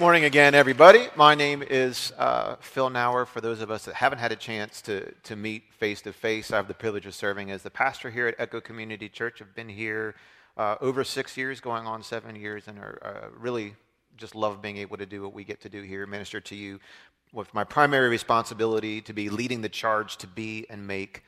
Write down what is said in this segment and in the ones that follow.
Morning again, everybody. My name is uh, Phil Nauer. For those of us that haven't had a chance to, to meet face to face, I have the privilege of serving as the pastor here at Echo Community Church. I've been here uh, over six years, going on seven years, and are, uh, really just love being able to do what we get to do here, minister to you with my primary responsibility to be leading the charge to be and make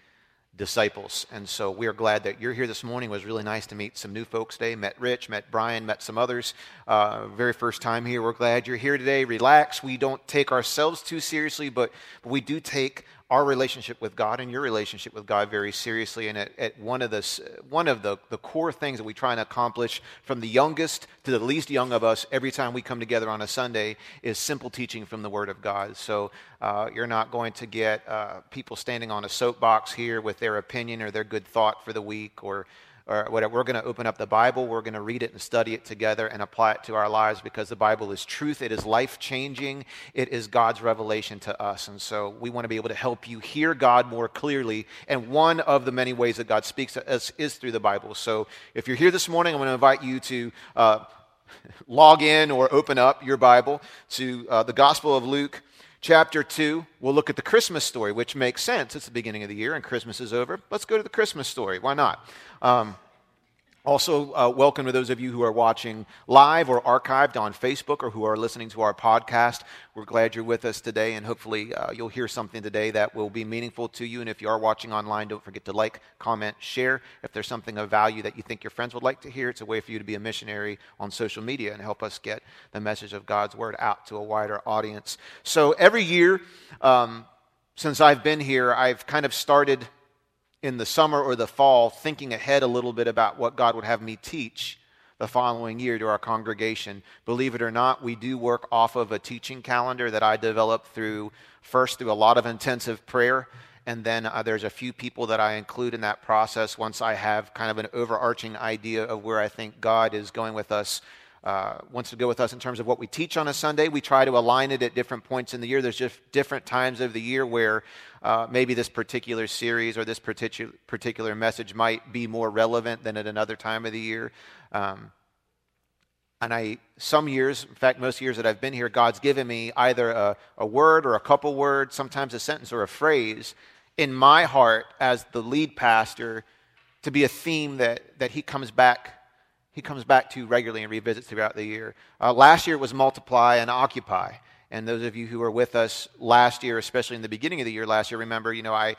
disciples. And so we are glad that you're here this morning. It was really nice to meet some new folks today. Met Rich, met Brian, met some others. Uh, very first time here. We're glad you're here today. Relax. We don't take ourselves too seriously, but, but we do take our relationship with God and your relationship with God very seriously. And at, at, one of, the, one of the, the core things that we try and accomplish from the youngest to the least young of us every time we come together on a Sunday is simple teaching from the Word of God. So uh, you're not going to get uh, people standing on a soapbox here with their opinion or their good thought for the week or or whatever. We're going to open up the Bible, we're going to read it and study it together and apply it to our lives because the Bible is truth, it is life changing, it is God's revelation to us. And so we want to be able to help you hear God more clearly. And one of the many ways that God speaks to us is through the Bible. So if you're here this morning, I'm going to invite you to. Uh, log in or open up your Bible to uh, the Gospel of Luke, chapter 2. We'll look at the Christmas story, which makes sense. It's the beginning of the year and Christmas is over. Let's go to the Christmas story. Why not? Um, also, uh, welcome to those of you who are watching live or archived on Facebook or who are listening to our podcast. We're glad you're with us today, and hopefully, uh, you'll hear something today that will be meaningful to you. And if you are watching online, don't forget to like, comment, share. If there's something of value that you think your friends would like to hear, it's a way for you to be a missionary on social media and help us get the message of God's Word out to a wider audience. So, every year um, since I've been here, I've kind of started in the summer or the fall thinking ahead a little bit about what God would have me teach the following year to our congregation. Believe it or not, we do work off of a teaching calendar that I developed through first through a lot of intensive prayer and then uh, there's a few people that I include in that process once I have kind of an overarching idea of where I think God is going with us uh, wants to go with us in terms of what we teach on a Sunday. We try to align it at different points in the year. There's just different times of the year where uh, maybe this particular series or this particular particular message might be more relevant than at another time of the year. Um, and I, some years, in fact, most years that I've been here, God's given me either a, a word or a couple words, sometimes a sentence or a phrase in my heart as the lead pastor to be a theme that, that He comes back he comes back to regularly and revisits throughout the year. Uh, last year was multiply and occupy. And those of you who were with us last year, especially in the beginning of the year last year, remember, you know, I,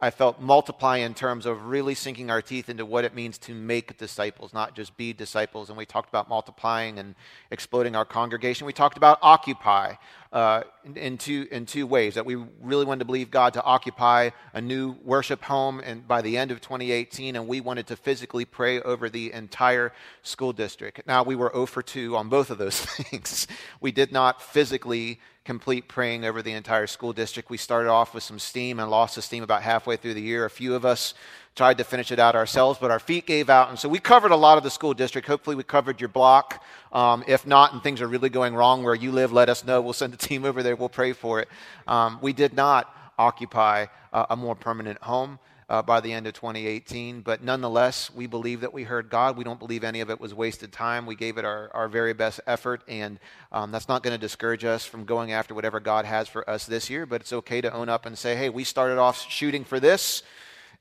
I felt multiply in terms of really sinking our teeth into what it means to make disciples, not just be disciples. And we talked about multiplying and exploding our congregation. We talked about occupy uh, in, in, two, in two ways that we really wanted to believe God to occupy a new worship home and by the end of 2018, and we wanted to physically pray over the entire school district. Now, we were 0 for 2 on both of those things. we did not physically complete praying over the entire school district. We started off with some steam and lost the steam about halfway through the year. A few of us tried to finish it out ourselves, but our feet gave out. And so we covered a lot of the school district. Hopefully, we covered your block. Um, if not, and things are really going wrong where you live, let us know. We'll send a team over there. We'll pray for it. Um, we did not occupy uh, a more permanent home uh, by the end of 2018. But nonetheless, we believe that we heard God. We don't believe any of it was wasted time. We gave it our, our very best effort, and um, that's not going to discourage us from going after whatever God has for us this year. But it's okay to own up and say, hey, we started off shooting for this,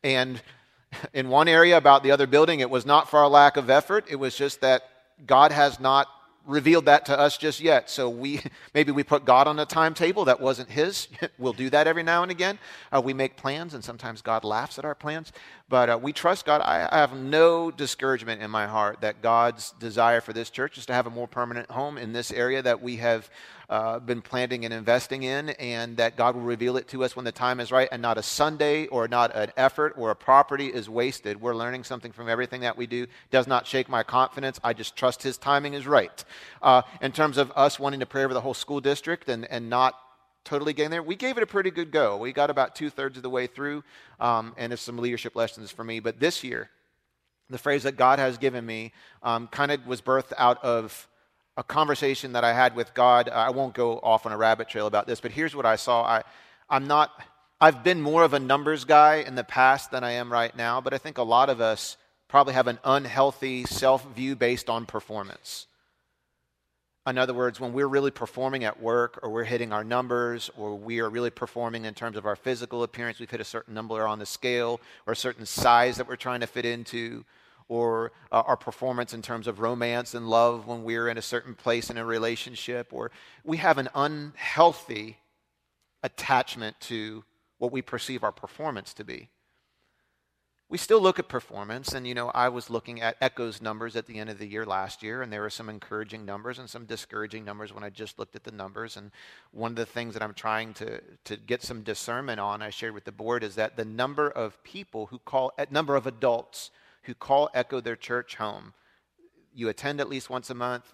and in one area about the other building, it was not for our lack of effort. It was just that God has not revealed that to us just yet. So we maybe we put God on a timetable that wasn't His. we'll do that every now and again. Uh, we make plans, and sometimes God laughs at our plans. But uh, we trust God. I, I, have no discouragement in my heart that God's desire for this church is to have a more permanent home in this area that we have uh, been planting and investing in, and that God will reveal it to us when the time is right, and not a Sunday or not an effort or a property is wasted. We're learning something from everything that we do. Does not shake my confidence. I just trust His timing is right. Uh, in terms of us wanting to pray over the whole school district and, and not totally getting there. We gave it a pretty good go. We got about two thirds of the way through, um, and it's some leadership lessons for me. But this year, the phrase that God has given me um, kind of was birthed out of a conversation that I had with God. I won't go off on a rabbit trail about this, but here's what I saw. I, I'm not, I've been more of a numbers guy in the past than I am right now, but I think a lot of us probably have an unhealthy self view based on performance. In other words, when we're really performing at work or we're hitting our numbers or we are really performing in terms of our physical appearance, we've hit a certain number on the scale or a certain size that we're trying to fit into, or uh, our performance in terms of romance and love when we're in a certain place in a relationship, or we have an unhealthy attachment to what we perceive our performance to be we still look at performance and you know i was looking at echo's numbers at the end of the year last year and there were some encouraging numbers and some discouraging numbers when i just looked at the numbers. And one of the things that i'm trying to, to get some discernment on i shared with the board is that the number of people who call number of adults who call echo their church home you attend at least once a month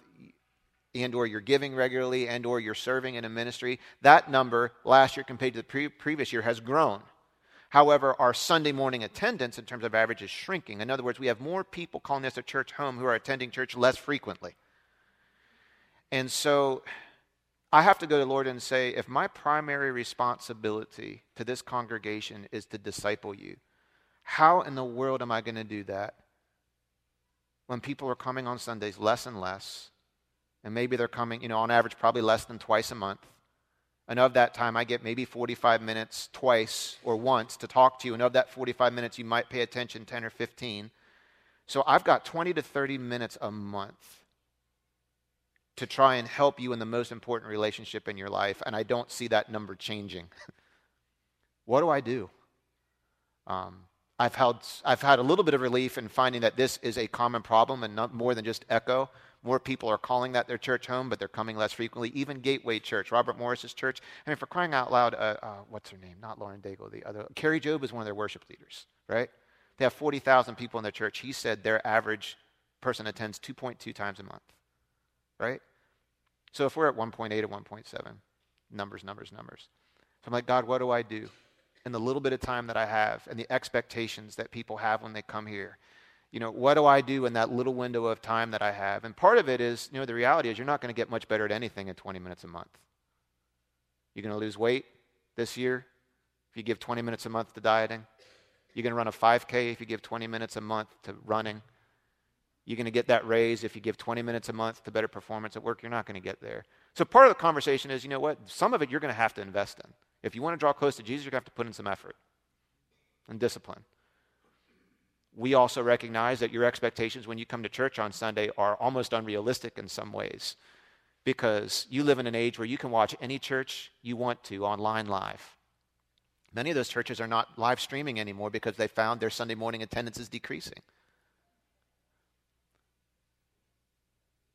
and or you're giving regularly and or you're serving in a ministry that number last year compared to the pre- previous year has grown However, our Sunday morning attendance in terms of average is shrinking. In other words, we have more people calling this a church home who are attending church less frequently. And so I have to go to the Lord and say, if my primary responsibility to this congregation is to disciple you, how in the world am I going to do that when people are coming on Sundays less and less? And maybe they're coming, you know, on average, probably less than twice a month. And of that time, I get maybe 45 minutes twice or once to talk to you. And of that 45 minutes, you might pay attention 10 or 15. So I've got 20 to 30 minutes a month to try and help you in the most important relationship in your life. And I don't see that number changing. what do I do? Um, I've, had, I've had a little bit of relief in finding that this is a common problem and not more than just echo. More people are calling that their church home, but they're coming less frequently. Even Gateway Church, Robert Morris's church. I mean, for crying out loud, uh, uh, what's her name? Not Lauren Daigle, the other. Kari Jobe is one of their worship leaders, right? They have 40,000 people in their church. He said their average person attends 2.2 times a month, right? So if we're at 1.8 or 1.7, numbers, numbers, numbers. So I'm like, God, what do I do? In the little bit of time that I have and the expectations that people have when they come here you know, what do I do in that little window of time that I have? And part of it is, you know, the reality is you're not going to get much better at anything in 20 minutes a month. You're going to lose weight this year if you give 20 minutes a month to dieting. You're going to run a 5K if you give 20 minutes a month to running. You're going to get that raise if you give 20 minutes a month to better performance at work. You're not going to get there. So part of the conversation is, you know what? Some of it you're going to have to invest in. If you want to draw close to Jesus, you're going to have to put in some effort and discipline we also recognize that your expectations when you come to church on Sunday are almost unrealistic in some ways because you live in an age where you can watch any church you want to online live. Many of those churches are not live streaming anymore because they found their Sunday morning attendance is decreasing.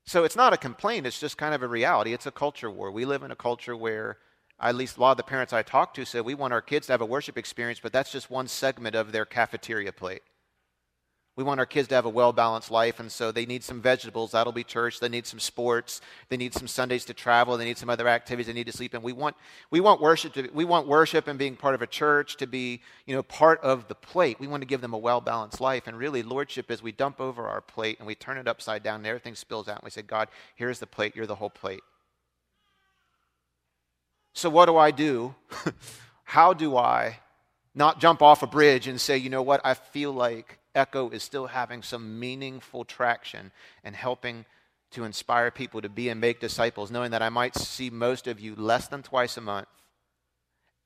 So it's not a complaint, it's just kind of a reality. It's a culture war. We live in a culture where at least a lot of the parents I talk to say we want our kids to have a worship experience, but that's just one segment of their cafeteria plate. We want our kids to have a well balanced life, and so they need some vegetables. That'll be church. They need some sports. They need some Sundays to travel. They need some other activities they need to sleep And We want, we want worship. To, we want worship and being part of a church to be, you know, part of the plate. We want to give them a well balanced life. And really, lordship is we dump over our plate and we turn it upside down, and everything spills out. And we say, God, here's the plate. You're the whole plate. So what do I do? How do I not jump off a bridge and say, you know what? I feel like Echo is still having some meaningful traction and helping to inspire people to be and make disciples, knowing that I might see most of you less than twice a month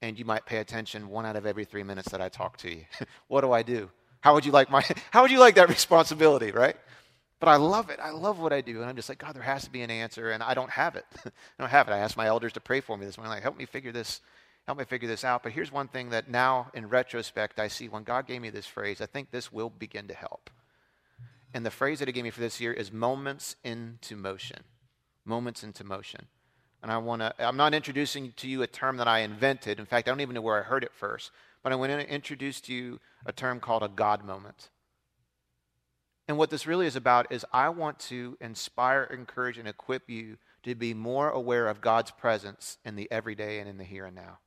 and you might pay attention one out of every three minutes that I talk to you. what do I do? How would you like my how would you like that responsibility, right? But I love it. I love what I do. And I'm just like, God, there has to be an answer, and I don't have it. I don't have it. I asked my elders to pray for me this morning, like, help me figure this help me figure this out. But here's one thing that now, in retrospect, I see when God gave me this phrase, I think this will begin to help. And the phrase that He gave me for this year is moments into motion. Moments into motion. And I want to, I'm not introducing to you a term that I invented. In fact, I don't even know where I heard it first. But I want to introduce to you a term called a God moment. And what this really is about is I want to inspire, encourage, and equip you to be more aware of God's presence in the everyday and in the here and now.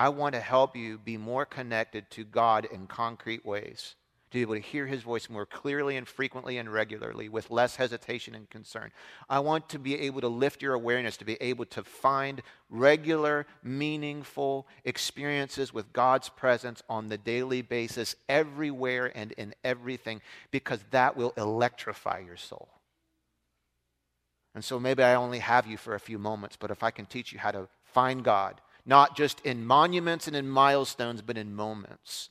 I want to help you be more connected to God in concrete ways, to be able to hear his voice more clearly and frequently and regularly with less hesitation and concern. I want to be able to lift your awareness, to be able to find regular, meaningful experiences with God's presence on the daily basis, everywhere and in everything, because that will electrify your soul. And so maybe I only have you for a few moments, but if I can teach you how to find God, not just in monuments and in milestones, but in moments,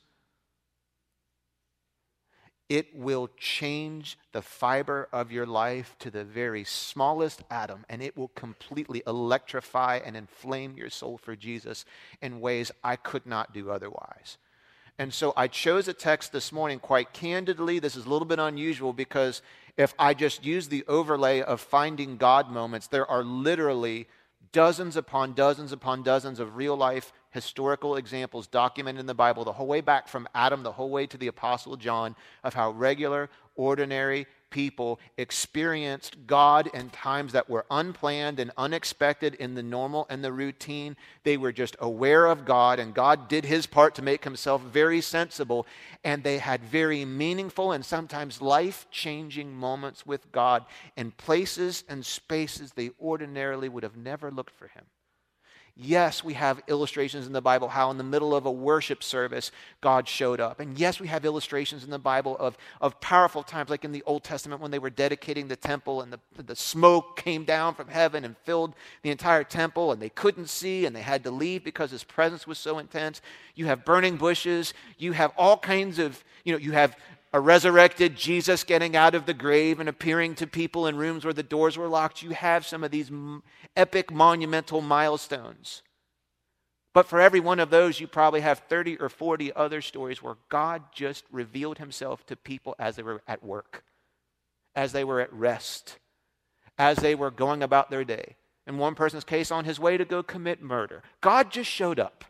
it will change the fiber of your life to the very smallest atom, and it will completely electrify and inflame your soul for Jesus in ways I could not do otherwise. And so I chose a text this morning quite candidly. This is a little bit unusual because if I just use the overlay of finding God moments, there are literally dozens upon dozens upon dozens of real life historical examples documented in the Bible, the whole way back from Adam, the whole way to the Apostle John, of how regular, ordinary people experienced God in times that were unplanned and unexpected in the normal and the routine. They were just aware of God, and God did his part to make himself very sensible. And they had very meaningful and sometimes life changing moments with God in places and spaces they ordinarily would have never looked for him. Yes, we have illustrations in the Bible how in the middle of a worship service God showed up. And yes, we have illustrations in the Bible of, of powerful times, like in the Old Testament when they were dedicating the temple and the, the smoke came down from heaven and filled the entire temple and they couldn't see and they had to leave because his presence was so intense. You have burning bushes. You have all kinds of, you know, you have a resurrected Jesus getting out of the grave and appearing to people in rooms where the doors were locked. You have some of these epic, monumental milestones. But for every one of those, you probably have 30 or 40 other stories where God just revealed himself to people as they were at work, as they were at rest, as they were going about their day. In one person's case, on his way to go commit murder. God just showed up.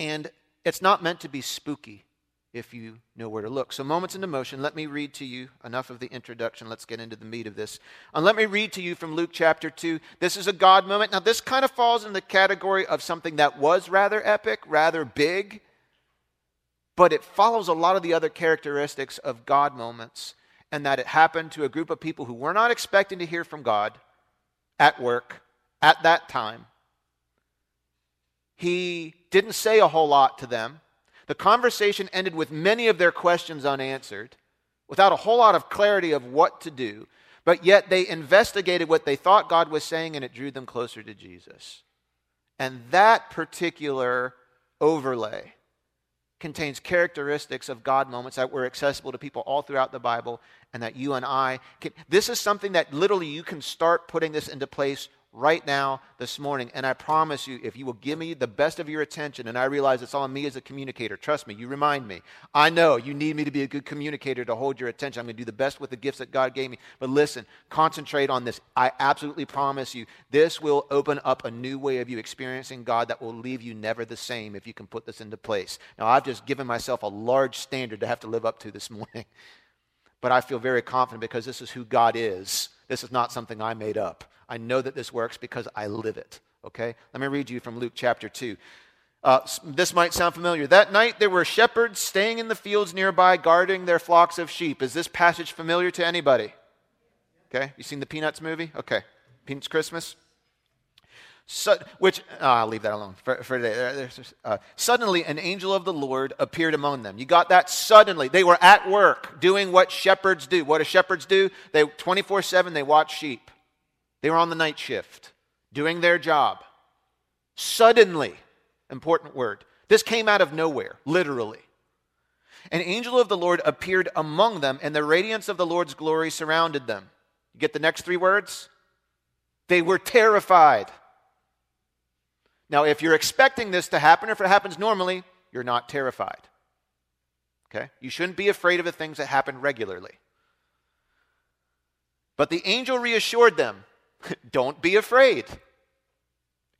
And it's not meant to be spooky if you know where to look. So, moments into motion, let me read to you enough of the introduction. Let's get into the meat of this. And let me read to you from Luke chapter 2. This is a God moment. Now, this kind of falls in the category of something that was rather epic, rather big, but it follows a lot of the other characteristics of God moments, and that it happened to a group of people who were not expecting to hear from God at work at that time. He didn't say a whole lot to them. The conversation ended with many of their questions unanswered, without a whole lot of clarity of what to do, but yet they investigated what they thought God was saying and it drew them closer to Jesus. And that particular overlay contains characteristics of God moments that were accessible to people all throughout the Bible and that you and I can. This is something that literally you can start putting this into place right now this morning. And I promise you, if you will give me the best of your attention, and I realize it's on me as a communicator, trust me, you remind me. I know you need me to be a good communicator to hold your attention. I'm going to do the best with the gifts that God gave me. But listen, concentrate on this. I absolutely promise you, this will open up a new way of you experiencing God that will leave you never the same if you can put this into place. Now, I've just given myself a large standard to have to live up to this morning. But I feel very confident because this is who God is. This is not something I made up. I know that this works because I live it. Okay? Let me read you from Luke chapter 2. Uh, this might sound familiar. That night there were shepherds staying in the fields nearby, guarding their flocks of sheep. Is this passage familiar to anybody? Okay? You seen the Peanuts movie? Okay. Peanuts Christmas? So, which oh, I'll leave that alone for, for today. Uh, suddenly, an angel of the Lord appeared among them. You got that? Suddenly, they were at work doing what shepherds do. What do shepherds do? They 24 seven. They watch sheep. They were on the night shift, doing their job. Suddenly, important word. This came out of nowhere, literally. An angel of the Lord appeared among them, and the radiance of the Lord's glory surrounded them. You get the next three words? They were terrified. Now, if you're expecting this to happen, or if it happens normally, you're not terrified. Okay? You shouldn't be afraid of the things that happen regularly. But the angel reassured them Don't be afraid.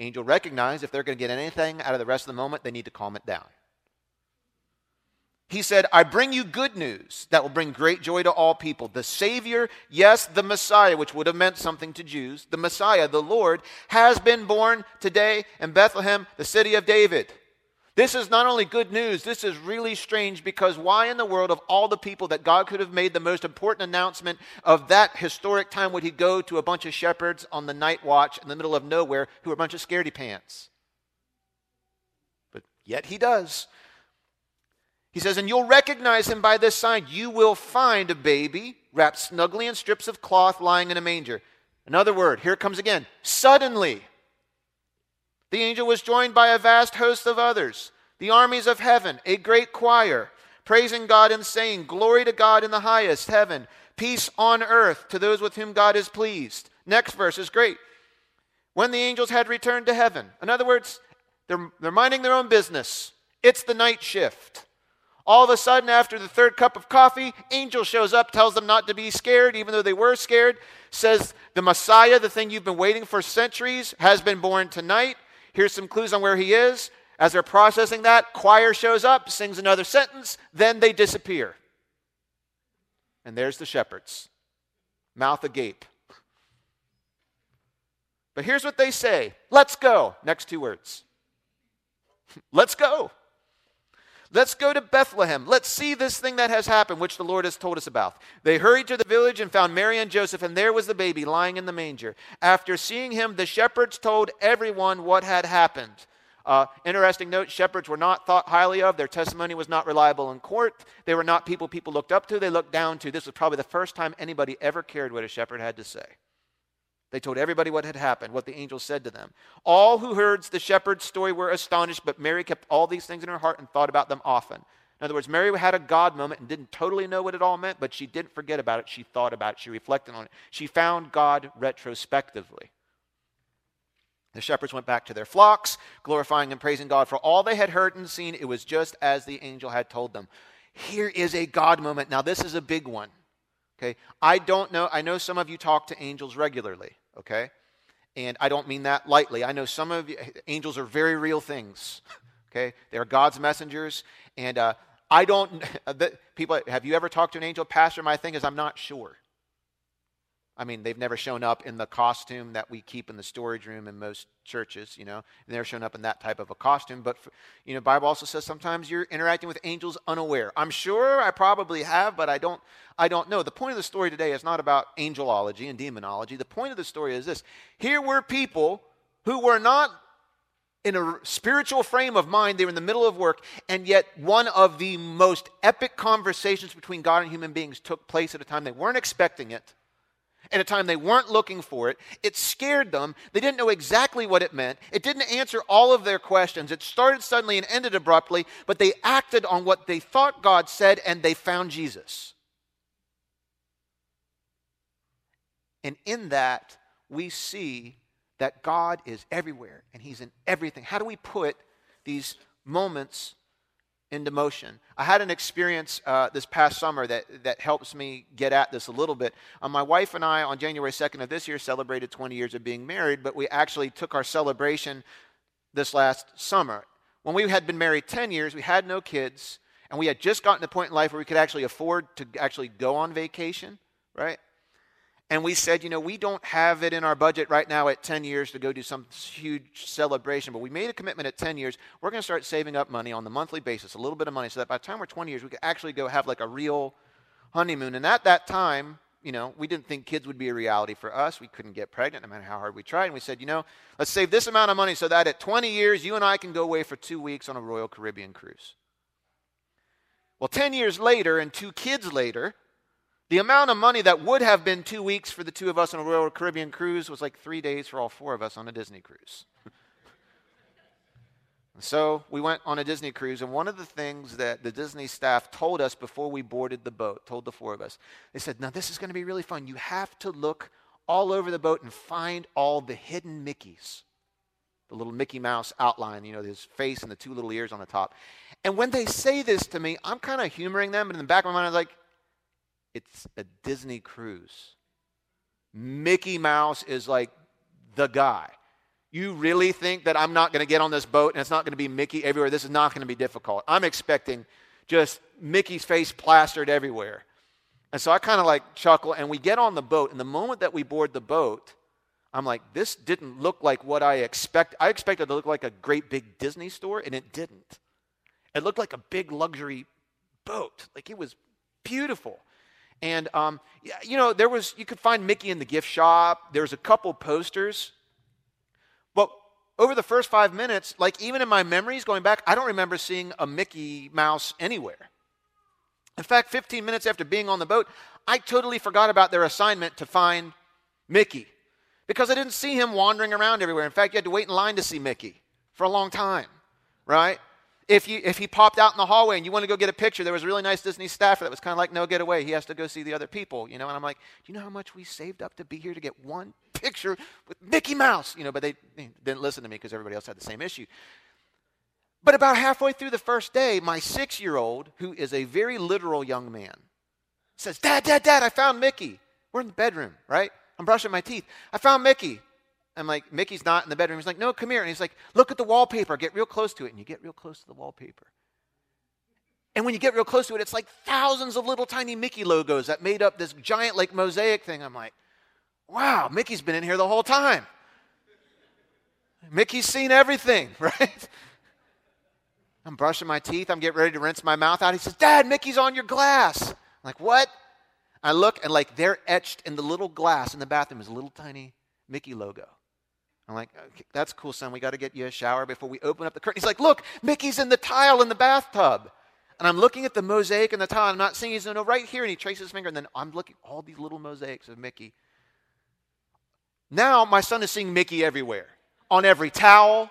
Angel recognized if they're going to get anything out of the rest of the moment, they need to calm it down. He said, I bring you good news that will bring great joy to all people. The Savior, yes, the Messiah, which would have meant something to Jews, the Messiah, the Lord, has been born today in Bethlehem, the city of David. This is not only good news, this is really strange because why in the world, of all the people that God could have made the most important announcement of that historic time, would he go to a bunch of shepherds on the night watch in the middle of nowhere who are a bunch of scaredy pants? But yet he does. He says, And you'll recognize him by this sign. You will find a baby wrapped snugly in strips of cloth, lying in a manger. Another word, here it comes again. Suddenly, the angel was joined by a vast host of others, the armies of heaven, a great choir, praising God and saying, Glory to God in the highest heaven, peace on earth to those with whom God is pleased. Next verse is great. When the angels had returned to heaven, in other words, they're, they're minding their own business. It's the night shift. All of a sudden, after the third cup of coffee, angel shows up, tells them not to be scared, even though they were scared, says, The Messiah, the thing you've been waiting for centuries, has been born tonight. Here's some clues on where he is. As they're processing that, choir shows up, sings another sentence, then they disappear. And there's the shepherds, mouth agape. But here's what they say Let's go. Next two words. Let's go. Let's go to Bethlehem. Let's see this thing that has happened, which the Lord has told us about. They hurried to the village and found Mary and Joseph, and there was the baby lying in the manger. After seeing him, the shepherds told everyone what had happened. Uh, interesting note shepherds were not thought highly of. Their testimony was not reliable in court. They were not people people looked up to, they looked down to. This was probably the first time anybody ever cared what a shepherd had to say. They told everybody what had happened, what the angel said to them. All who heard the shepherd's story were astonished, but Mary kept all these things in her heart and thought about them often. In other words, Mary had a God moment and didn't totally know what it all meant, but she didn't forget about it. She thought about it. She reflected on it. She found God retrospectively. The shepherds went back to their flocks, glorifying and praising God for all they had heard and seen. It was just as the angel had told them. Here is a God moment. Now, this is a big one. Okay? I don't know. I know some of you talk to angels regularly okay? And I don't mean that lightly. I know some of you, angels are very real things, okay? They are God's messengers. And uh, I don't, people, have you ever talked to an angel? Pastor, my thing is, I'm not sure. I mean, they've never shown up in the costume that we keep in the storage room in most churches, you know. They've never shown up in that type of a costume. But, for, you know, Bible also says sometimes you're interacting with angels unaware. I'm sure I probably have, but I don't, I don't know. The point of the story today is not about angelology and demonology. The point of the story is this. Here were people who were not in a spiritual frame of mind. They were in the middle of work, and yet one of the most epic conversations between God and human beings took place at a time they weren't expecting it at a time they weren't looking for it. It scared them. They didn't know exactly what it meant. It didn't answer all of their questions. It started suddenly and ended abruptly, but they acted on what they thought God said and they found Jesus. And in that, we see that God is everywhere and He's in everything. How do we put these moments into motion. I had an experience uh, this past summer that, that helps me get at this a little bit. Uh, my wife and I, on January 2nd of this year, celebrated 20 years of being married, but we actually took our celebration this last summer. When we had been married 10 years, we had no kids, and we had just gotten to a point in life where we could actually afford to actually go on vacation, right? And we said, you know, we don't have it in our budget right now at 10 years to go do some huge celebration, but we made a commitment at 10 years. We're going to start saving up money on the monthly basis, a little bit of money, so that by the time we're 20 years, we could actually go have like a real honeymoon. And at that time, you know, we didn't think kids would be a reality for us. We couldn't get pregnant no matter how hard we tried. And we said, you know, let's save this amount of money so that at 20 years, you and I can go away for two weeks on a Royal Caribbean cruise. Well, 10 years later and two kids later, the amount of money that would have been two weeks for the two of us on a Royal Caribbean cruise was like three days for all four of us on a Disney cruise. so we went on a Disney cruise, and one of the things that the Disney staff told us before we boarded the boat, told the four of us, they said, Now this is going to be really fun. You have to look all over the boat and find all the hidden Mickeys. The little Mickey Mouse outline, you know, his face and the two little ears on the top. And when they say this to me, I'm kind of humoring them, but in the back of my mind, I'm like, it's a Disney cruise. Mickey Mouse is like the guy. You really think that I'm not going to get on this boat and it's not going to be Mickey everywhere? This is not going to be difficult. I'm expecting just Mickey's face plastered everywhere. And so I kind of like chuckle, and we get on the boat. And the moment that we board the boat, I'm like, this didn't look like what I expect. I expected to look like a great big Disney store, and it didn't. It looked like a big luxury boat. Like it was beautiful. And, um, you know, there was, you could find Mickey in the gift shop. There was a couple posters. But over the first five minutes, like even in my memories going back, I don't remember seeing a Mickey Mouse anywhere. In fact, 15 minutes after being on the boat, I totally forgot about their assignment to find Mickey because I didn't see him wandering around everywhere. In fact, you had to wait in line to see Mickey for a long time, right? If, you, if he popped out in the hallway and you want to go get a picture, there was a really nice Disney staffer that was kind of like, no, get away. He has to go see the other people, you know? And I'm like, do you know how much we saved up to be here to get one picture with Mickey Mouse? You know, but they, they didn't listen to me because everybody else had the same issue. But about halfway through the first day, my six year old, who is a very literal young man, says, Dad, Dad, Dad, I found Mickey. We're in the bedroom, right? I'm brushing my teeth. I found Mickey. I'm like, Mickey's not in the bedroom. He's like, no, come here. And he's like, look at the wallpaper. Get real close to it. And you get real close to the wallpaper. And when you get real close to it, it's like thousands of little tiny Mickey logos that made up this giant like mosaic thing. I'm like, wow, Mickey's been in here the whole time. Mickey's seen everything, right? I'm brushing my teeth. I'm getting ready to rinse my mouth out. He says, Dad, Mickey's on your glass. I'm like, what? I look and like they're etched in the little glass in the bathroom is a little tiny Mickey logo. I'm like, okay, that's cool, son. We got to get you a shower before we open up the curtain. He's like, look, Mickey's in the tile in the bathtub. And I'm looking at the mosaic in the tile. I'm not seeing he's no, right here. And he traces his finger. And then I'm looking all these little mosaics of Mickey. Now my son is seeing Mickey everywhere. On every towel,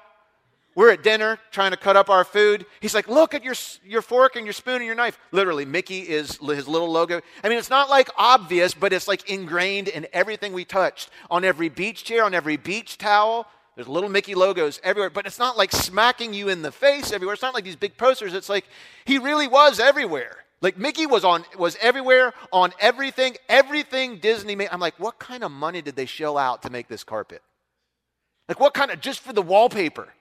we're at dinner trying to cut up our food. He's like, Look at your, your fork and your spoon and your knife. Literally, Mickey is his little logo. I mean, it's not like obvious, but it's like ingrained in everything we touched. On every beach chair, on every beach towel, there's little Mickey logos everywhere. But it's not like smacking you in the face everywhere. It's not like these big posters. It's like he really was everywhere. Like Mickey was on was everywhere on everything, everything Disney made. I'm like, what kind of money did they shell out to make this carpet? Like what kind of just for the wallpaper?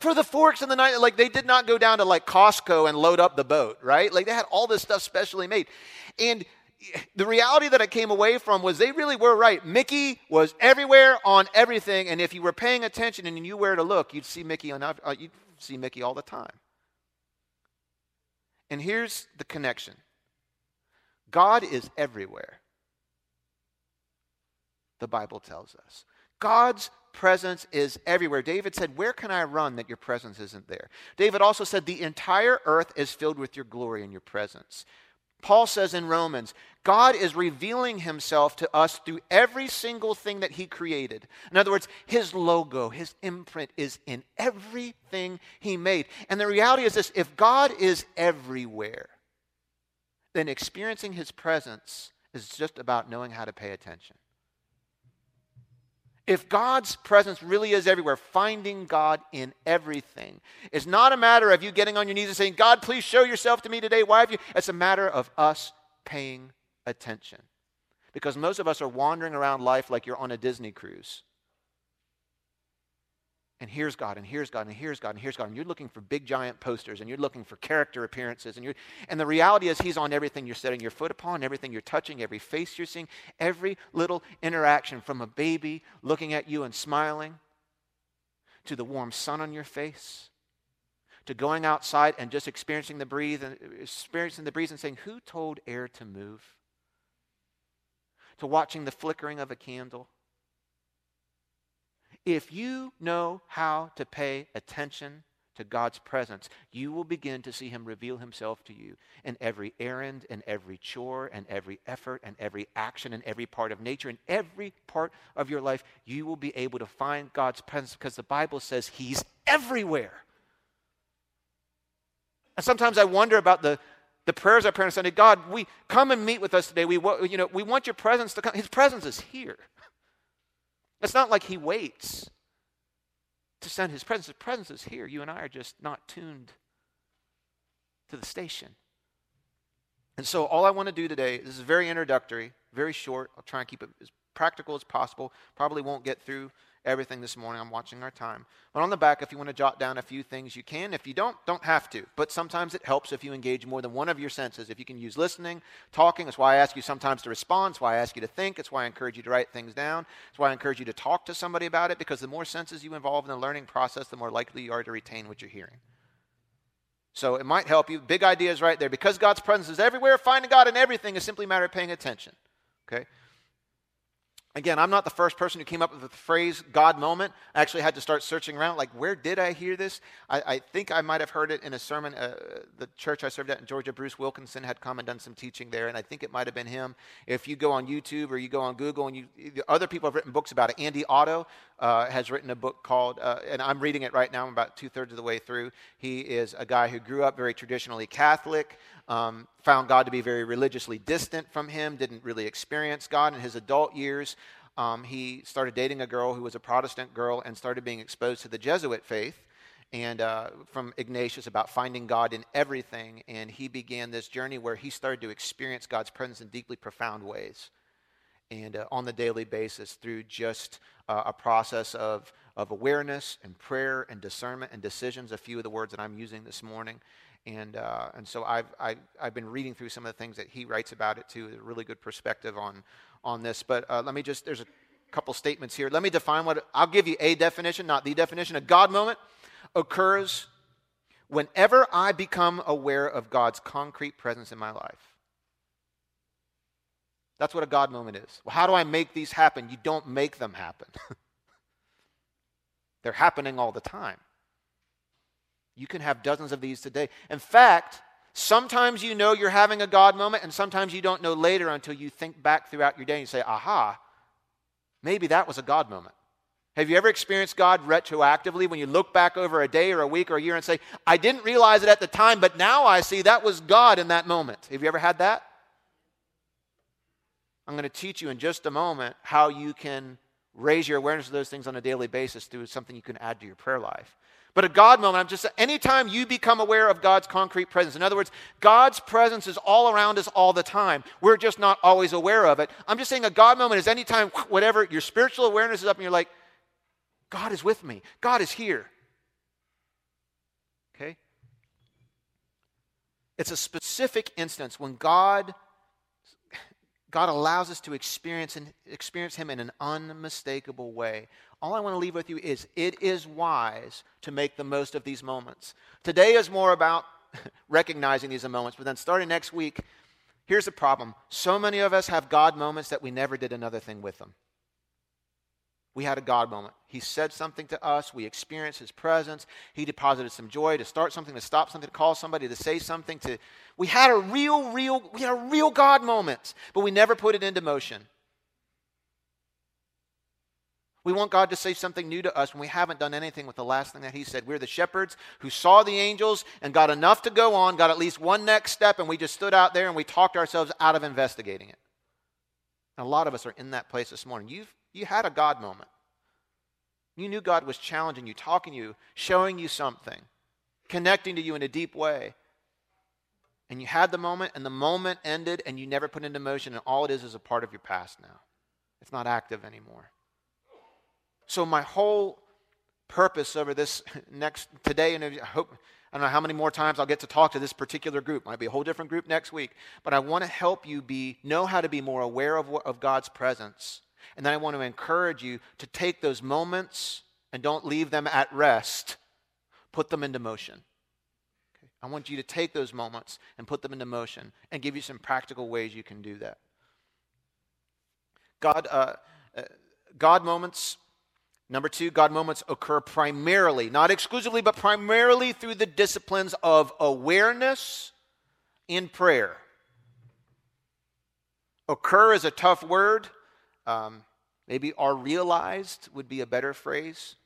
For the forks and the knife, like they did not go down to like Costco and load up the boat, right? Like they had all this stuff specially made. And the reality that I came away from was they really were right. Mickey was everywhere on everything, and if you were paying attention and you knew where to look, you'd see Mickey on uh, you'd see Mickey all the time. And here's the connection. God is everywhere. The Bible tells us. God's presence is everywhere. David said, Where can I run that your presence isn't there? David also said, The entire earth is filled with your glory and your presence. Paul says in Romans, God is revealing himself to us through every single thing that he created. In other words, his logo, his imprint is in everything he made. And the reality is this if God is everywhere, then experiencing his presence is just about knowing how to pay attention. If God's presence really is everywhere, finding God in everything is not a matter of you getting on your knees and saying, God, please show yourself to me today. Why have you? It's a matter of us paying attention. Because most of us are wandering around life like you're on a Disney cruise and here's God, and here's God, and here's God, and here's God. And you're looking for big giant posters, and you're looking for character appearances. And, you're, and the reality is, He's on everything you're setting your foot upon, everything you're touching, every face you're seeing, every little interaction from a baby looking at you and smiling to the warm sun on your face to going outside and just experiencing the breeze and experiencing the breeze and saying, Who told air to move? To watching the flickering of a candle if you know how to pay attention to God's presence, you will begin to see Him reveal Himself to you in every errand, and every chore, and every effort, and every action, and every part of nature, in every part of your life. You will be able to find God's presence because the Bible says He's everywhere. And sometimes I wonder about the, the prayers I pray on Sunday God, we come and meet with us today. We, you know, we want your presence to come. His presence is here. It's not like he waits to send his presence. His presence is here. You and I are just not tuned to the station. And so, all I want to do today, this is very introductory, very short. I'll try and keep it as practical as possible. Probably won't get through everything this morning. I'm watching our time. But on the back, if you want to jot down a few things, you can. If you don't, don't have to. But sometimes it helps if you engage more than one of your senses. If you can use listening, talking. That's why I ask you sometimes to respond. It's why I ask you to think. It's why I encourage you to write things down. It's why I encourage you to talk to somebody about it because the more senses you involve in the learning process, the more likely you are to retain what you're hearing. So it might help you. Big ideas right there. Because God's presence is everywhere, finding God in everything is simply a matter of paying attention. Okay? Again, I'm not the first person who came up with the phrase God moment. I actually had to start searching around, like, where did I hear this? I, I think I might have heard it in a sermon. Uh, the church I served at in Georgia, Bruce Wilkinson, had come and done some teaching there, and I think it might have been him. If you go on YouTube or you go on Google, and you, other people have written books about it. Andy Otto uh, has written a book called, uh, and I'm reading it right now, I'm about two thirds of the way through. He is a guy who grew up very traditionally Catholic, um, found God to be very religiously distant from him, didn't really experience God in his adult years um, he started dating a girl who was a Protestant girl and started being exposed to the Jesuit faith and uh, from Ignatius about finding God in everything. And he began this journey where he started to experience God's presence in deeply profound ways and uh, on the daily basis through just uh, a process of, of awareness and prayer and discernment and decisions, a few of the words that I'm using this morning. And, uh, and so I've, I, have i have been reading through some of the things that he writes about it too, a really good perspective on, on this, but uh, let me just, there's a couple statements here. Let me define what, I'll give you a definition, not the definition. A God moment occurs whenever I become aware of God's concrete presence in my life. That's what a God moment is. Well, how do I make these happen? You don't make them happen, they're happening all the time. You can have dozens of these today. In fact, Sometimes you know you're having a God moment, and sometimes you don't know later until you think back throughout your day and you say, aha, maybe that was a God moment. Have you ever experienced God retroactively when you look back over a day or a week or a year and say, I didn't realize it at the time, but now I see that was God in that moment? Have you ever had that? I'm going to teach you in just a moment how you can raise your awareness of those things on a daily basis through something you can add to your prayer life. But a God moment, I'm just anytime you become aware of God's concrete presence. In other words, God's presence is all around us all the time. We're just not always aware of it. I'm just saying a God moment is anytime whatever your spiritual awareness is up and you're like, God is with me. God is here. Okay? It's a specific instance when God God allows us to experience and experience him in an unmistakable way all I want to leave with you is it is wise to make the most of these moments. Today is more about recognizing these moments, but then starting next week, here's the problem. So many of us have God moments that we never did another thing with them. We had a God moment. He said something to us. We experienced His presence. He deposited some joy to start something, to stop something, to call somebody, to say something. To we had a real, real, we had a real God moment, but we never put it into motion. We want God to say something new to us when we haven't done anything with the last thing that He said. We're the shepherds who saw the angels and got enough to go on, got at least one next step, and we just stood out there and we talked ourselves out of investigating it. And a lot of us are in that place this morning. You've, you had a God moment. You knew God was challenging you, talking to you, showing you something, connecting to you in a deep way. And you had the moment, and the moment ended, and you never put into motion, and all it is is a part of your past now. It's not active anymore. So my whole purpose over this next today, and I hope I don't know how many more times I'll get to talk to this particular group. Might be a whole different group next week, but I want to help you be know how to be more aware of, of God's presence, and then I want to encourage you to take those moments and don't leave them at rest. Put them into motion. Okay? I want you to take those moments and put them into motion, and give you some practical ways you can do that. God, uh, uh, God moments Number two, God moments occur primarily, not exclusively, but primarily through the disciplines of awareness in prayer. Occur is a tough word. Um, maybe are realized would be a better phrase.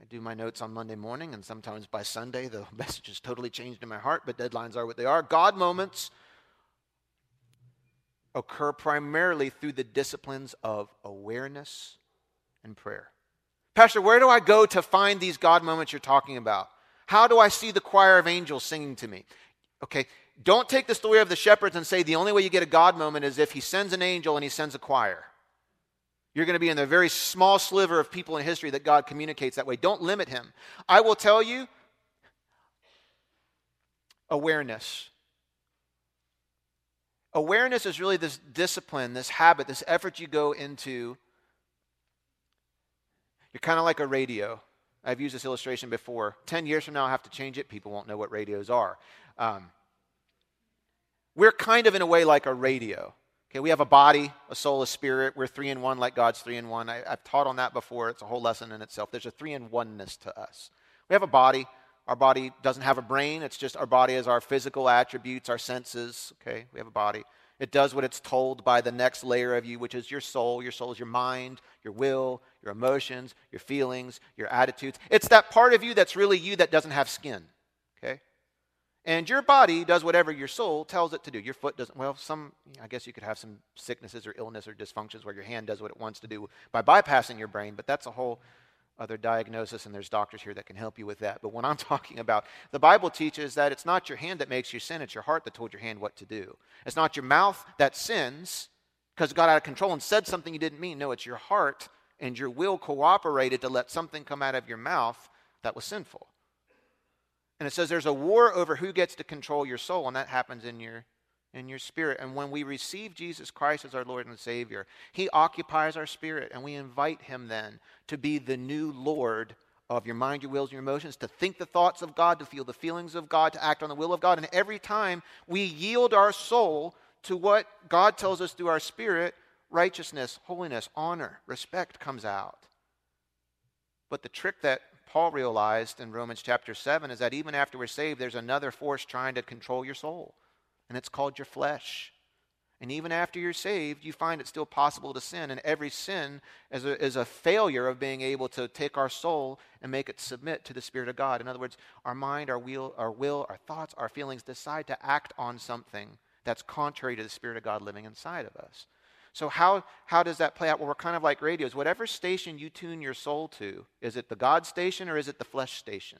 I do my notes on Monday morning, and sometimes by Sunday the message is totally changed in my heart, but deadlines are what they are. God moments occur primarily through the disciplines of awareness and prayer. Pastor, where do I go to find these God moments you're talking about? How do I see the choir of angels singing to me? Okay, don't take the story of the shepherds and say the only way you get a God moment is if he sends an angel and he sends a choir. You're going to be in the very small sliver of people in history that God communicates that way. Don't limit him. I will tell you awareness. Awareness is really this discipline, this habit, this effort you go into you're kind of like a radio. I've used this illustration before. Ten years from now, I'll have to change it. People won't know what radios are. Um, we're kind of, in a way, like a radio. Okay, we have a body, a soul, a spirit. We're three in one, like God's three in one. I, have taught on that before. It's a whole lesson in itself. There's a three in oneness to us. We have a body. Our body doesn't have a brain. It's just our body is our physical attributes, our senses. Okay, we have a body. It does what it's told by the next layer of you, which is your soul. Your soul is your mind, your will, your emotions, your feelings, your attitudes. It's that part of you that's really you that doesn't have skin. Okay? And your body does whatever your soul tells it to do. Your foot doesn't, well, some, I guess you could have some sicknesses or illness or dysfunctions where your hand does what it wants to do by bypassing your brain, but that's a whole other diagnosis, and there's doctors here that can help you with that. But what I'm talking about, the Bible teaches that it's not your hand that makes you sin, it's your heart that told your hand what to do. It's not your mouth that sins because it got out of control and said something you didn't mean. No, it's your heart and your will cooperated to let something come out of your mouth that was sinful. And it says there's a war over who gets to control your soul, and that happens in your in your spirit. And when we receive Jesus Christ as our Lord and Savior, He occupies our spirit, and we invite Him then to be the new Lord of your mind, your wills, your emotions, to think the thoughts of God, to feel the feelings of God, to act on the will of God. And every time we yield our soul to what God tells us through our spirit, righteousness, holiness, honor, respect comes out. But the trick that Paul realized in Romans chapter 7 is that even after we're saved, there's another force trying to control your soul and it's called your flesh. And even after you're saved, you find it still possible to sin. And every sin is a, is a failure of being able to take our soul and make it submit to the Spirit of God. In other words, our mind, our will, our, will, our thoughts, our feelings decide to act on something that's contrary to the Spirit of God living inside of us. So, how, how does that play out? Well, we're kind of like radios. Whatever station you tune your soul to, is it the God station or is it the flesh station?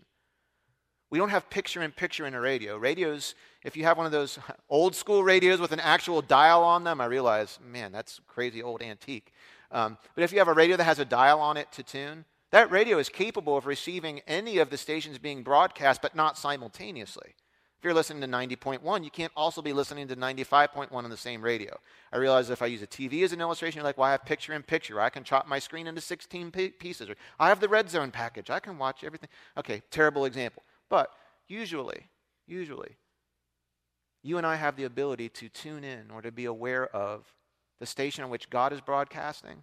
We don't have picture in picture in a radio. Radios, if you have one of those old school radios with an actual dial on them, I realize, man, that's crazy old antique. Um, but if you have a radio that has a dial on it to tune, that radio is capable of receiving any of the stations being broadcast, but not simultaneously. If you're listening to 90.1, you can't also be listening to 95.1 on the same radio. I realize if I use a TV as an illustration, you're like, well, I have picture in picture. I can chop my screen into 16 pieces. Or I have the red zone package. I can watch everything. Okay, terrible example. But usually, usually, you and I have the ability to tune in or to be aware of the station on which God is broadcasting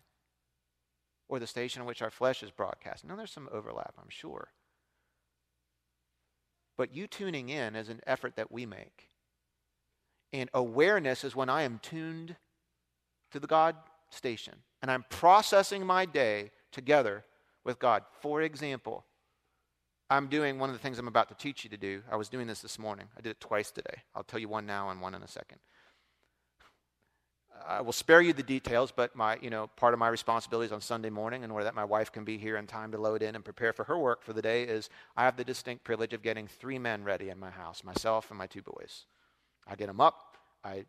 or the station on which our flesh is broadcasting. Now, there's some overlap, I'm sure. But you tuning in is an effort that we make. And awareness is when I am tuned to the God station and I'm processing my day together with God. For example, I'm doing one of the things I'm about to teach you to do. I was doing this this morning. I did it twice today. I'll tell you one now and one in a second. I will spare you the details, but my, you know, part of my responsibilities on Sunday morning, in order that my wife can be here in time to load in and prepare for her work for the day, is I have the distinct privilege of getting three men ready in my house, myself and my two boys. I get them up. I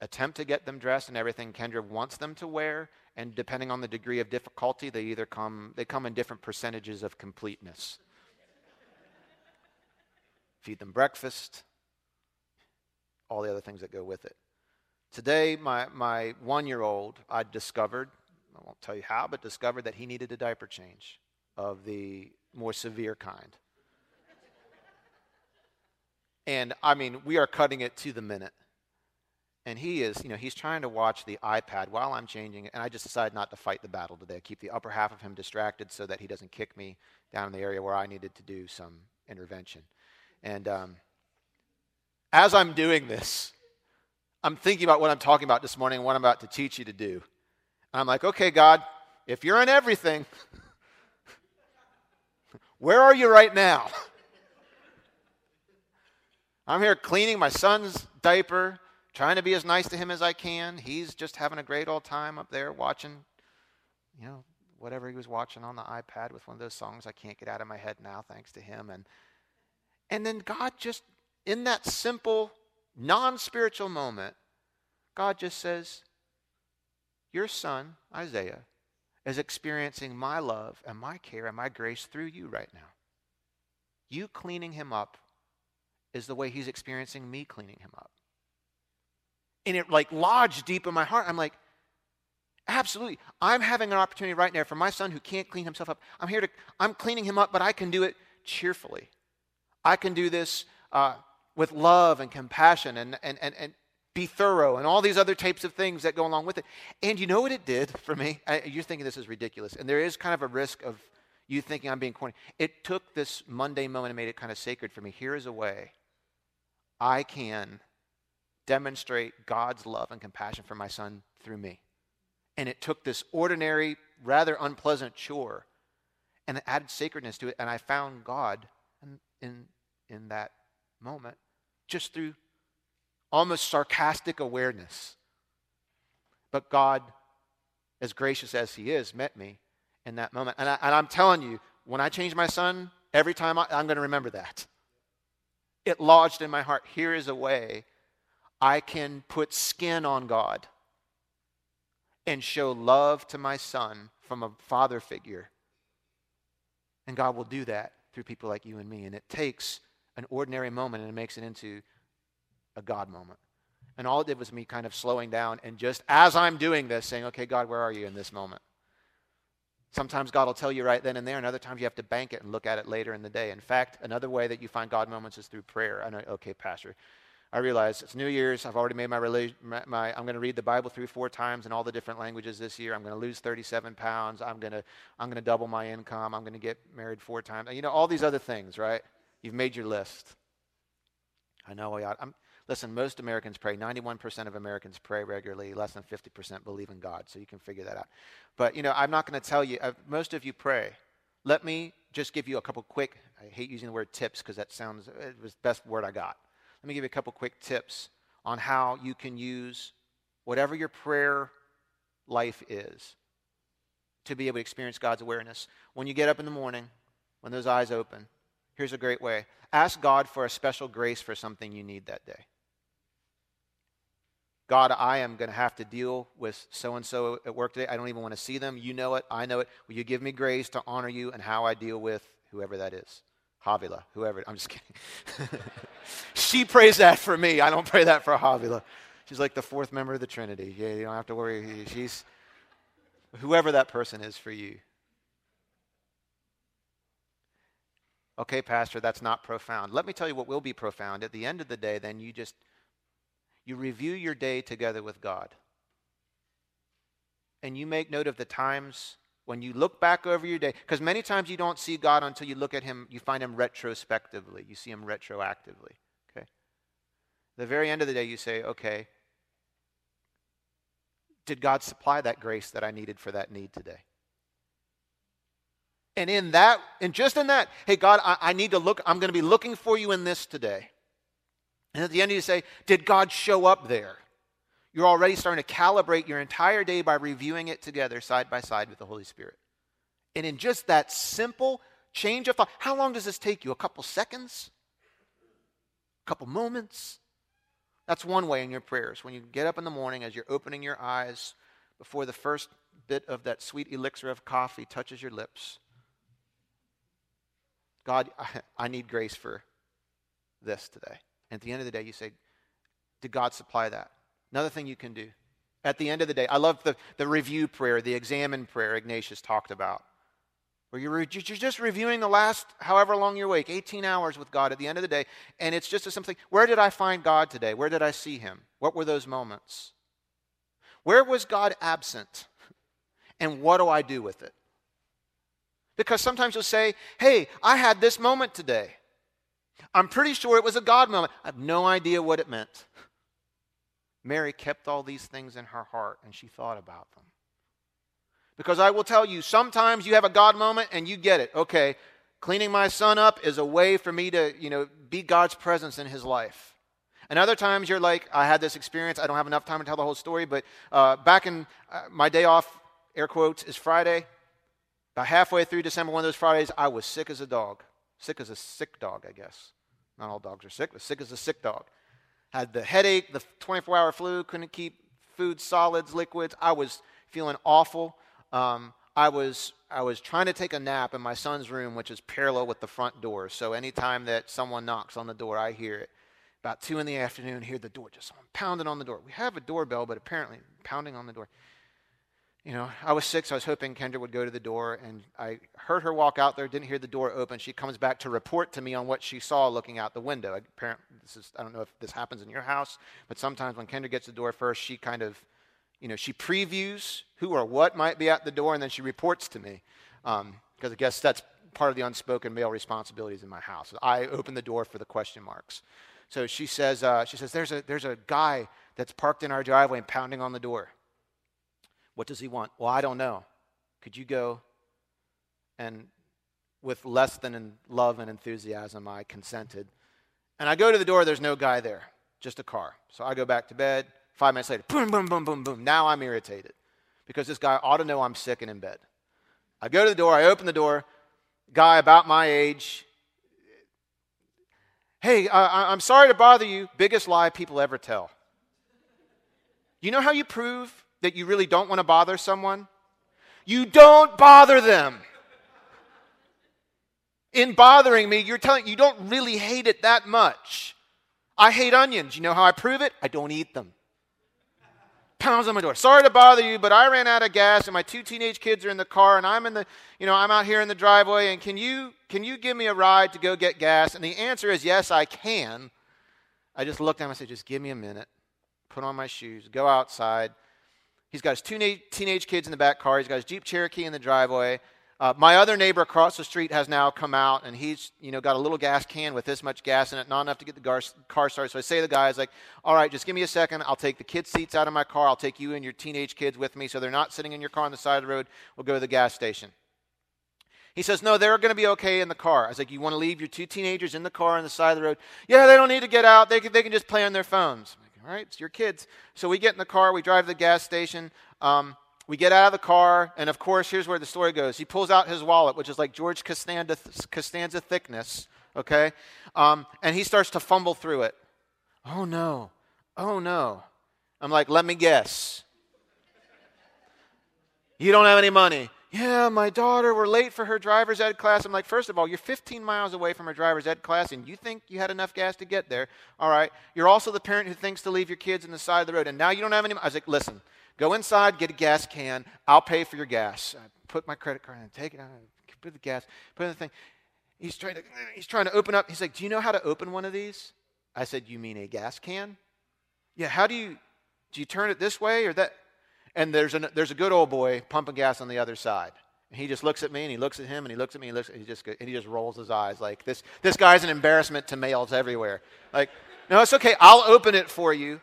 attempt to get them dressed and everything Kendra wants them to wear, and depending on the degree of difficulty, they either come they come in different percentages of completeness. Feed them breakfast, all the other things that go with it. Today, my, my one year old, I discovered, I won't tell you how, but discovered that he needed a diaper change of the more severe kind. And I mean, we are cutting it to the minute and he is, you know, he's trying to watch the iPad while I'm changing it, and I just decided not to fight the battle today. I keep the upper half of him distracted so that he doesn't kick me down in the area where I needed to do some intervention. And um, as I'm doing this, I'm thinking about what I'm talking about this morning and what I'm about to teach you to do. And I'm like, okay, God, if you're in everything, where are you right now? I'm here cleaning my son's diaper trying to be as nice to him as I can. He's just having a great old time up there watching, you know, whatever he was watching on the iPad with one of those songs I can't get out of my head now, thanks to him. And and then God just in that simple, non-spiritual moment, God just says, Your son, Isaiah, is experiencing my love and my care and my grace through you right now. You cleaning him up is the way he's experiencing me cleaning him up and it like lodged deep in my heart. I'm like, absolutely. I'm having an opportunity right now for my son who can't clean himself up. I'm here to, I'm cleaning him up, but I can do it cheerfully. I can do this uh, with love and compassion and, and, and, and be thorough, and all these other types of things that go along with it. And you know what it did for me? I, you're thinking this is ridiculous, and there is kind of a risk of you thinking I'm being corny. It took this Monday moment and made it kind of sacred for me. Here is a way I can demonstrate God's love and compassion for my son through me. And it took this ordinary, rather unpleasant chore and added sacredness to it. And I found God in, in, in that moment just through almost sarcastic awareness. But God, as gracious as He is, met me in that moment. And, I, am telling you, when I change my son, every time I, I'm going to remember that. It lodged in my heart. Here is a way I can put skin on God and show love to my son from a father figure. And God will do that through people like you and me. And it takes an ordinary moment and it makes it into a God moment. And all it did was me kind of slowing down and just as I'm doing this, saying, okay, God, where are you in this moment? Sometimes God will tell you right then and there, and other times you have to bank it and look at it later in the day. In fact, another way that you find God moments is through prayer. I know, okay, Pastor, I realize it's New Year's. I've already made my, my, my I'm going to read the Bible through four times in all the different languages this year. I'm going to lose 37 pounds. I'm going to, I'm going to double my income. I'm going to get married four times. You know, all these other things, right? You've made your list. I know. I'm, listen, most Americans pray. 91% of Americans pray regularly. Less than 50% believe in God. So you can figure that out. But, you know, I'm not going to tell you. Uh, most of you pray. Let me just give you a couple quick, I hate using the word tips because that sounds, it was the best word I got let me give you a couple quick tips on how you can use whatever your prayer life is to be able to experience God's awareness. When you get up in the morning, when those eyes open, here's a great way ask God for a special grace for something you need that day. God, I am going to have to deal with so and so at work today. I don't even want to see them. You know it. I know it. Will you give me grace to honor you and how I deal with whoever that is? Havila, whoever. I'm just kidding. she prays that for me. I don't pray that for Havila. She's like the fourth member of the Trinity. Yeah, you don't have to worry. She's whoever that person is for you. Okay, Pastor, that's not profound. Let me tell you what will be profound. At the end of the day, then you just you review your day together with God. And you make note of the times when you look back over your day, because many times you don't see God until you look at Him, you find Him retrospectively. You see Him retroactively. Okay? the very end of the day, you say, okay, did God supply that grace that I needed for that need today? And in that, and just in that, hey, God, I, I need to look, I'm going to be looking for you in this today. And at the end, you say, did God show up there? You're already starting to calibrate your entire day by reviewing it together side by side with the Holy Spirit. And in just that simple change of thought, how long does this take you? A couple seconds? A couple moments? That's one way in your prayers. When you get up in the morning, as you're opening your eyes, before the first bit of that sweet elixir of coffee touches your lips, God, I, need grace for this today. And at the end of the day, you say, Did God supply that? Another thing you can do. At the end of the day, I love the, the review prayer, the examine prayer Ignatius talked about, where you're, you're just reviewing the last however long you're awake, 18 hours with God at the end of the day, and it's just a simple thing. Where did I find God today? Where did I see him? What were those moments? Where was God absent? And what do I do with it? Because sometimes you'll say, hey, I had this moment today. I'm pretty sure it was a God moment. I have no idea what it meant. Mary kept all these things in her heart and she thought about them. Because I will tell you, sometimes you have a God moment and you get it. Okay, cleaning my son up is a way for me to, you know, be God's presence in his life. And other times you're like, I had this experience. I don't have enough time to tell the whole story, but uh, back in uh, my day off, air quotes, is Friday. About halfway through December, one of those Fridays, I was sick as a dog. Sick as a sick dog, I guess. Not all dogs are sick, but sick as a sick dog had the headache, the 24 hour flu, couldn't keep food, solids, liquids. I was feeling awful. Um, I was I was trying to take a nap in my son's room, which is parallel with the front door. So anytime that someone knocks on the door, I hear it. About two in the afternoon, hear the door just pounding on the door. We have a doorbell, but apparently pounding on the door. You know, I was six. I was hoping Kendra would go to the door, and I heard her walk out there. Didn't hear the door open. She comes back to report to me on what she saw looking out the window. Apparently, this is I don't know if this happens in your house, but sometimes when Kendra gets the door first, she kind of, you know, she previews who or what might be at the door, and then she reports to me, because um, I guess that's part of the unspoken male responsibilities in my house. I open the door for the question marks. So she says, uh, she says, there's a there's a guy that's parked in our driveway and pounding on the door. What does he want? Well, I don't know. Could you go? And with less than love and enthusiasm, I consented. And I go to the door, there's no guy there, just a car. So I go back to bed. Five minutes later, boom, boom, boom, boom, boom. Now I'm irritated because this guy ought to know I'm sick and in bed. I go to the door, I open the door, guy about my age. Hey, I, I'm sorry to bother you. Biggest lie people ever tell. You know how you prove that you really don't want to bother someone? You don't bother them. In bothering me, you're telling you don't really hate it that much. I hate onions. You know how I prove it? I don't eat them. Pounds on my door. Sorry to bother you, but I ran out of gas and my two teenage kids are in the car and I'm in the, you know, I'm out here in the driveway and can you can you give me a ride to go get gas? And the answer is yes, I can. I just looked at him and said, just give me a minute. Put on my shoes, go outside He's got his two na- teenage kids in the back car. He's got his Jeep Cherokee in the driveway. Uh, my other neighbor across the street has now come out, and he's you know got a little gas can with this much gas in it, not enough to get the gar- car started. So I say to the guy, "Is like, all right, just give me a second. I'll take the kids' seats out of my car. I'll take you and your teenage kids with me, so they're not sitting in your car on the side of the road. We'll go to the gas station." He says, No, they're going to be okay in the car. I was like, You want to leave your two teenagers in the car on the side of the road? Yeah, they don't need to get out. They can, they can just play on their phones. All right, it's your kids. So we get in the car, we drive to the gas station. Um, we get out of the car, and of course, here's where the story goes. He pulls out his wallet, which is like George Costanza, Costanza thickness, okay? Um, and he starts to fumble through it. Oh no, oh no. I'm like, let me guess. You don't have any money. Yeah, my daughter, we're late for her driver's ed class. I'm like, first of all, you're 15 miles away from her driver's ed class, and you think you had enough gas to get there. All right. You're also the parent who thinks to leave your kids in the side of the road, and now you don't have any. I was like, listen, go inside, get a gas can. I'll pay for your gas. I put my credit card in, take it, out, put the gas, put in the thing. He's trying to, he's trying to open up. He's like, do you know how to open one of these? I said, you mean a gas can? Yeah. How do you, do you turn it this way or that? And there's, an, there's a good old boy pumping gas on the other side. And he just looks at me and he looks at him and he looks at me and he, looks, he, just, and he just rolls his eyes like this, this guy's an embarrassment to males everywhere. Like, no, it's okay. I'll open it for you.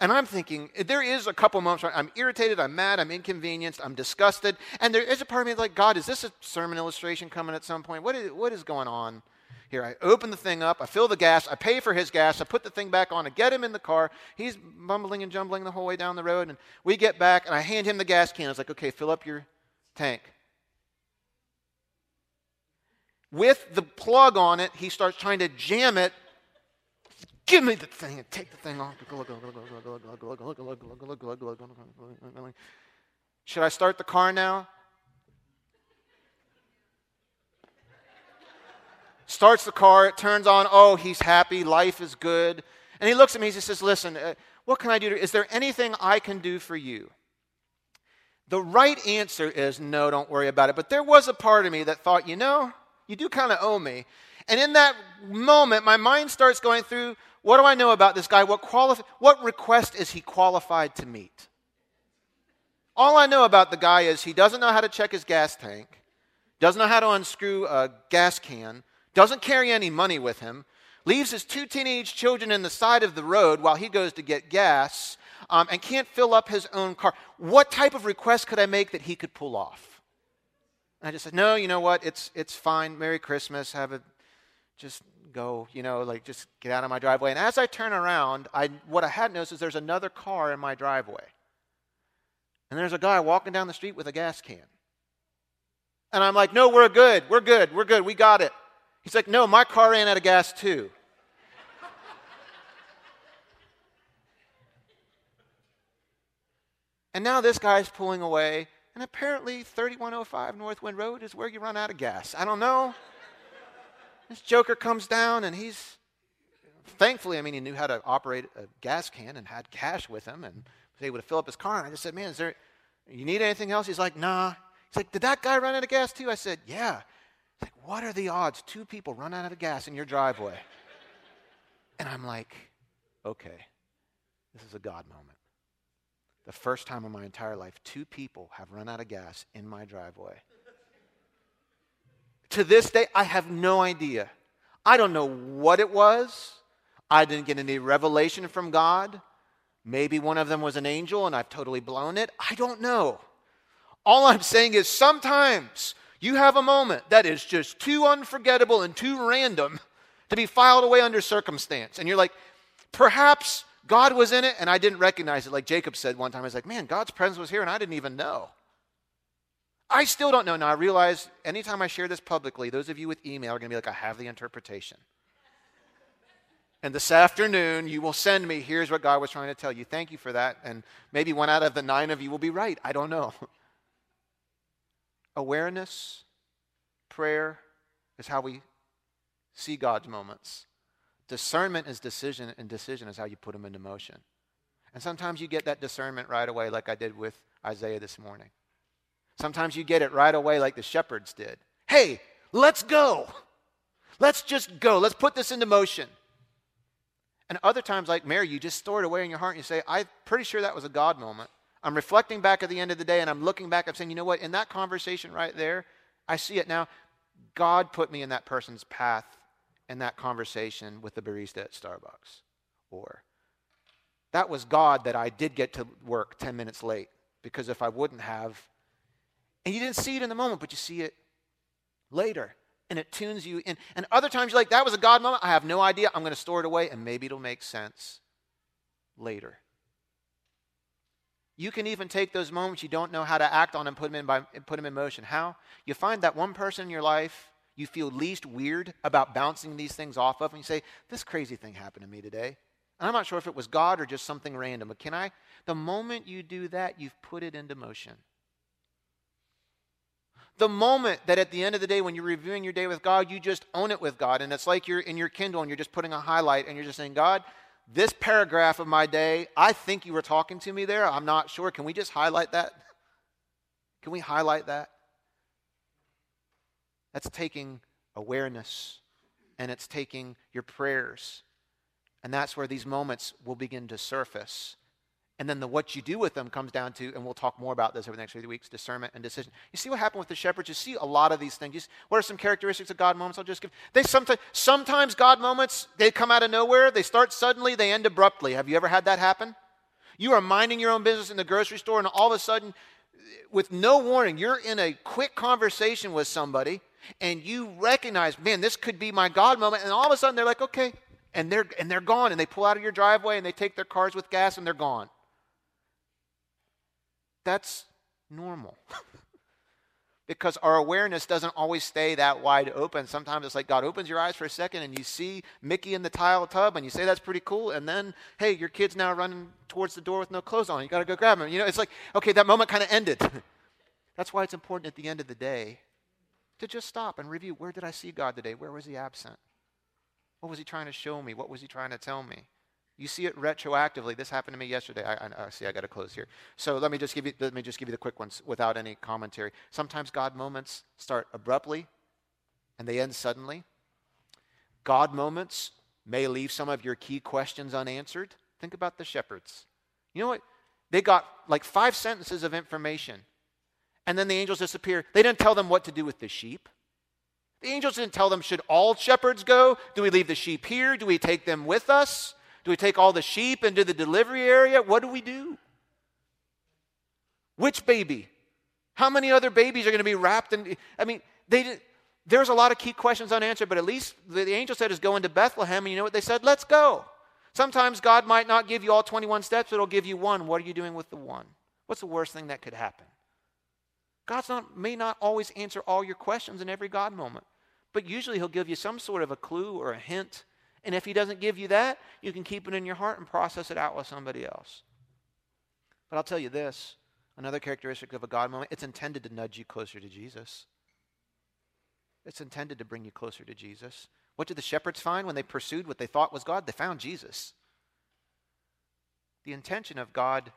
And I'm thinking, there is a couple moments where I'm irritated, I'm mad, I'm inconvenienced, I'm disgusted. And there is a part of me like, God, is this a sermon illustration coming at some point? What is, what is going on? Here, I open the thing up, I fill the gas, I pay for his gas, I put the thing back on, I get him in the car. He's mumbling and jumbling the whole way down the road, and we get back, and I hand him the gas can. I was like, okay, fill up your tank. With the plug on it, he starts trying to jam it. Give me the thing and take the thing off. Should I start the car now? Starts the car, it turns on. Oh, he's happy, life is good. And he looks at me, he says, Listen, uh, what can I do? To, is there anything I can do for you? The right answer is no, don't worry about it. But there was a part of me that thought, you know, you do kind of owe me. And in that moment, my mind starts going through what do I know about this guy? What, quali- what request is he qualified to meet? All I know about the guy is he doesn't know how to check his gas tank, doesn't know how to unscrew a gas can, doesn't carry any money with him, leaves his two teenage children in the side of the road while he goes to get gas, um, and can't fill up his own car. What type of request could I make that he could pull off? And I just said, No, you know what? It's, it's fine. Merry Christmas. Have a, just go, you know, like just get out of my driveway. And as I turn around, I, what I had noticed is there's another car in my driveway. And there's a guy walking down the street with a gas can. And I'm like, no, we're good. We're good. We're good. We got it. He's like, No, my car ran out of gas too. and now this guy's pulling away, and apparently 3105 Northwind Road is where you run out of gas. I don't know. this joker comes down, and he's thankfully, I mean, he knew how to operate a gas can and had cash with him and was able to fill up his car. And I just said, Man, is there You need anything else? He's like, Nah. He's like, Did that guy run out of gas too? I said, Yeah. Like, What are the odds two people run out of gas in your driveway? And I'm like, Okay, this is a God moment. The first time in my entire life, two people have run out of gas in my driveway. to this day, I have no idea. I don't know what it was. I didn't get any revelation from God. Maybe one of them was an angel and I've totally blown it. I don't know. All I'm saying is sometimes you have a moment that is just too unforgettable and too random to be filed away under circumstance. And you're like, perhaps God was in it and I didn't recognize it. Like Jacob said one time, was like, man, God's presence was here and I didn't even know. I still don't know. Now, I realize anytime I share this publicly, those of you with email are going to be like, I have the interpretation. And this afternoon, you will send me, here's what God was trying to tell you. Thank you for that. And maybe one out of the nine of you will be right. I don't know. Awareness, prayer is how we see God's moments. Discernment is decision, and decision is how you put them into motion. And sometimes you get that discernment right away, like I did with Isaiah this morning. Sometimes you get it right away, like the shepherds did. Hey, let's go. Let's just go. Let's put this into motion. And other times, like Mary, you just store it away in your heart and you say, I'm pretty sure that was a God moment. I'm reflecting back at the end of the day and I'm looking back, I'm saying, you know what, in that conversation right there, I see it now. God put me in that person's path in that conversation with the barista at Starbucks. Or that was God that I did get to work 10 minutes late because if I wouldn't have, and you didn't see it in the moment, but you see it later and it tunes you in. And other times you're like, that was a God moment. I have no idea. I'm going to store it away and maybe it'll make sense later. You can even take those moments you don't know how to act on and put them in, by, put them in motion. How? You find that one person in your life you feel least weird about bouncing these things off of, and you say, This crazy thing happened to me today. And I'm not sure if it was God or just something random, but can I? The moment you do that, you've put it into motion the moment that at the end of the day, when you're reviewing your day with God, you just own it with God. And it's like you're in your Kindle and you're just putting a highlight and you're just saying, God, this paragraph of my day, I think you were talking to me there. I'm not sure. Can we just highlight that? Can we highlight that? That's taking awareness and it's taking your prayers. And that's where these moments will begin to surface. And then the what you do with them comes down to, and we'll talk more about this over the next few weeks, discernment and decision. You see what happened with the shepherds? You see a lot of these things. See, what are some characteristics of God moments? I'll just give. They sometimes, sometimes God moments, they come out of nowhere. They start suddenly, they end abruptly. Have you ever had that happen? You are minding your own business in the grocery store, and all of a sudden, with no warning, you're in a quick conversation with somebody, and you recognize, man, this could be my God moment. And all of a sudden, they're like, okay, and they're and they're gone, and they pull out of your driveway, and they take their cars with gas, and they're gone. That's normal. because our awareness doesn't always stay that wide open. Sometimes it's like God opens your eyes for a second and you see Mickey in the tile tub and you say that's pretty cool. And then, hey, your kid's now running towards the door with no clothes on. You got to go grab him. You know, it's like, okay, that moment kind of ended. that's why it's important at the end of the day to just stop and review where did I see God today? Where was he absent? What was he trying to show me? What was he trying to tell me? You see it retroactively. This happened to me yesterday. I, I, I see. I got to close here. So let me just give you. Let me just give you the quick ones without any commentary. Sometimes God moments start abruptly, and they end suddenly. God moments may leave some of your key questions unanswered. Think about the shepherds. You know what? They got like five sentences of information, and then the angels disappear. They didn't tell them what to do with the sheep. The angels didn't tell them, should all shepherds go? Do we leave the sheep here? Do we take them with us? Do we take all the sheep into the delivery area? What do we do? Which baby? How many other babies are going to be wrapped in? I mean, they, there's a lot of key questions unanswered, but at least the, the angel said is going to Bethlehem, and you know what they said? Let's go. Sometimes God might not give you all 21 steps, but He'll give you one. What are you doing with the one? What's the worst thing that could happen? God may not always answer all your questions in every God moment, but usually He'll give you some sort of a clue or a hint and if he doesn't give you that, you can keep it in your heart and process it out with somebody else. But I'll tell you this another characteristic of a God moment it's intended to nudge you closer to Jesus. It's intended to bring you closer to Jesus. What did the shepherds find when they pursued what they thought was God? They found Jesus. The intention of God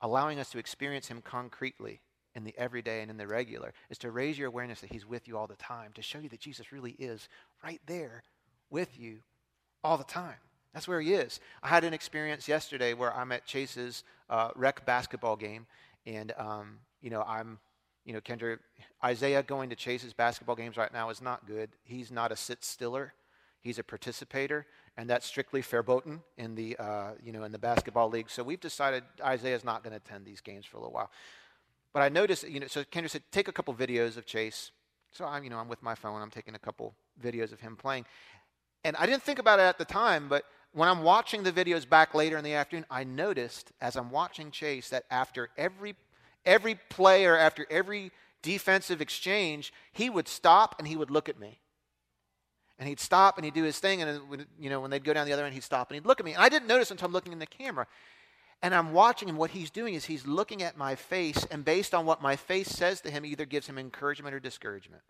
allowing us to experience Him concretely in the everyday and in the regular, is to raise your awareness that He's with you all the time, to show you that Jesus really is right there with you all the time. That's where He is. I had an experience yesterday where I'm at Chase's uh, rec basketball game, and um, you know I'm you know, Kendra, Isaiah going to Chase's basketball games right now is not good. He's not a sit stiller. He's a participator, and that's strictly verboten in the, uh, you know, in the basketball league. So we've decided Isaiah's not going to attend these games for a little while. But I noticed, you know, so Kendra said, take a couple videos of Chase. So I'm, you know, I'm with my phone. I'm taking a couple videos of him playing. And I didn't think about it at the time, but when I'm watching the videos back later in the afternoon, I noticed as I'm watching Chase that after every every play or after every defensive exchange, he would stop and he would look at me. And he'd stop and he'd do his thing, and you know when they'd go down the other end, he'd stop and he'd look at me. And I didn't notice until I'm looking in the camera. And I'm watching him. What he's doing is he's looking at my face, and based on what my face says to him, either gives him encouragement or discouragement.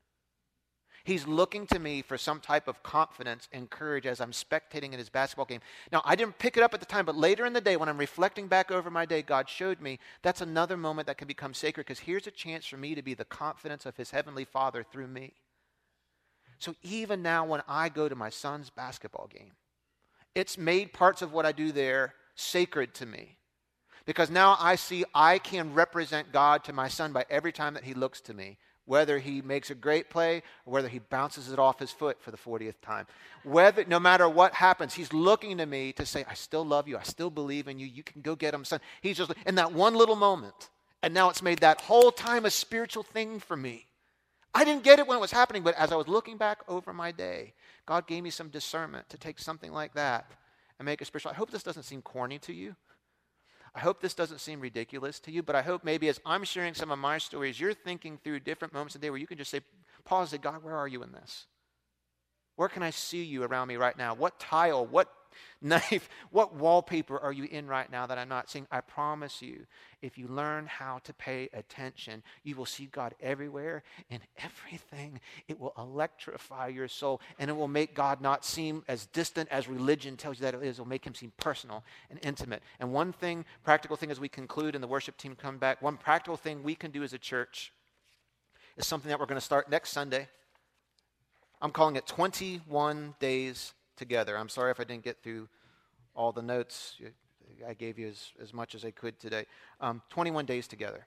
He's looking to me for some type of confidence and courage as I'm spectating in his basketball game. Now, I didn't pick it up at the time, but later in the day, when I'm reflecting back over my day, God showed me that's another moment that can become sacred because here's a chance for me to be the confidence of his heavenly Father through me. So even now, when I go to my son's basketball game, it's made parts of what I do there sacred to me. Because now I see I can represent God to my son by every time that he looks to me whether he makes a great play or whether he bounces it off his foot for the 40th time. Whether, no matter what happens, he's looking to me to say, I still love you. I still believe in you. You can go get him, son. He's just in that one little moment. And now it's made that whole time a spiritual thing for me. I didn't get it when it was happening, but as I was looking back over my day, God gave me some discernment to take something like that and make it spiritual. I hope this doesn't seem corny to you. I hope this doesn't seem ridiculous to you, but I hope maybe as I'm sharing some of my stories, you're thinking through different moments of the day where you can just say, pause, say, God, where are you in this? Where can I see you around me right now? What tile, what knife, what wallpaper are you in right now that I'm not seeing? I promise you, if you learn how to pay attention, you will see God everywhere in everything. It will electrify your soul and it will make God not seem as distant as religion tells you that it is. It will make him seem personal and intimate. And one thing, practical thing as we conclude and the worship team come back, one practical thing we can do as a church is something that we're going to start next Sunday. I'm calling it 21 days together. I'm sorry if I didn't get through all the notes. I gave you as, as much as I could today. Um, 21 days together.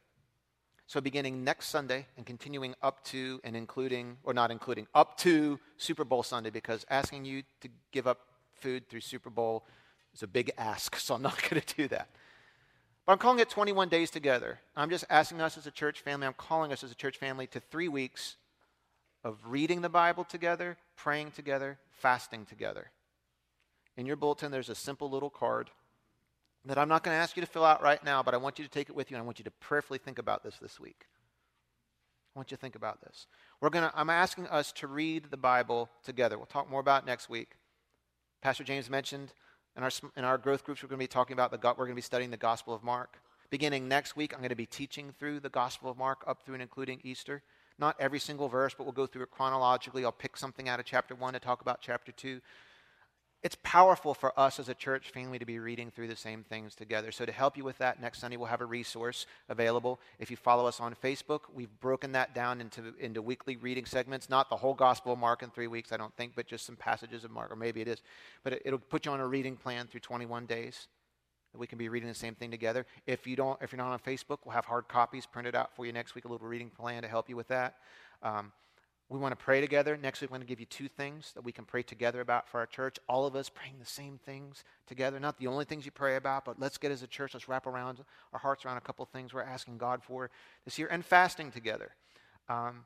So, beginning next Sunday and continuing up to and including, or not including, up to Super Bowl Sunday, because asking you to give up food through Super Bowl is a big ask, so I'm not going to do that. But I'm calling it 21 days together. I'm just asking us as a church family, I'm calling us as a church family to three weeks of reading the Bible together, praying together, fasting together. In your bulletin, there's a simple little card that I'm not going to ask you to fill out right now, but I want you to take it with you and I want you to prayerfully think about this this week. I want you to think about this. We're going to, I'm asking us to read the Bible together. We'll talk more about next week. Pastor James mentioned in our, in our growth groups, we're going to be talking about the, we're going to be studying the Gospel of Mark. Beginning next week, I'm going to be teaching through the Gospel of Mark up through and including Easter. Not every single verse, but we'll go through it chronologically. I'll pick something out of chapter 1 to talk about chapter 2. It's powerful for us as a church family to be reading through the same things together. So, to help you with that, next Sunday we'll have a resource available. If you follow us on Facebook, we've broken that down into, into weekly reading segments. Not the whole Gospel of Mark in three weeks, I don't think, but just some passages of Mark, or maybe it is. But it, it'll put you on a reading plan through 21 days we can be reading the same thing together. If you don't, if you're not on Facebook, we'll have hard copies printed out for you next week, a little reading plan to help you with that. Um, we want to pray together. Next week, we're going to give you two things that we can pray together about for our church. All of us praying the same things together. Not the only things you pray about, but let's get as a church, let's wrap around our hearts around a couple things we're asking God for this year. And fasting together. Um,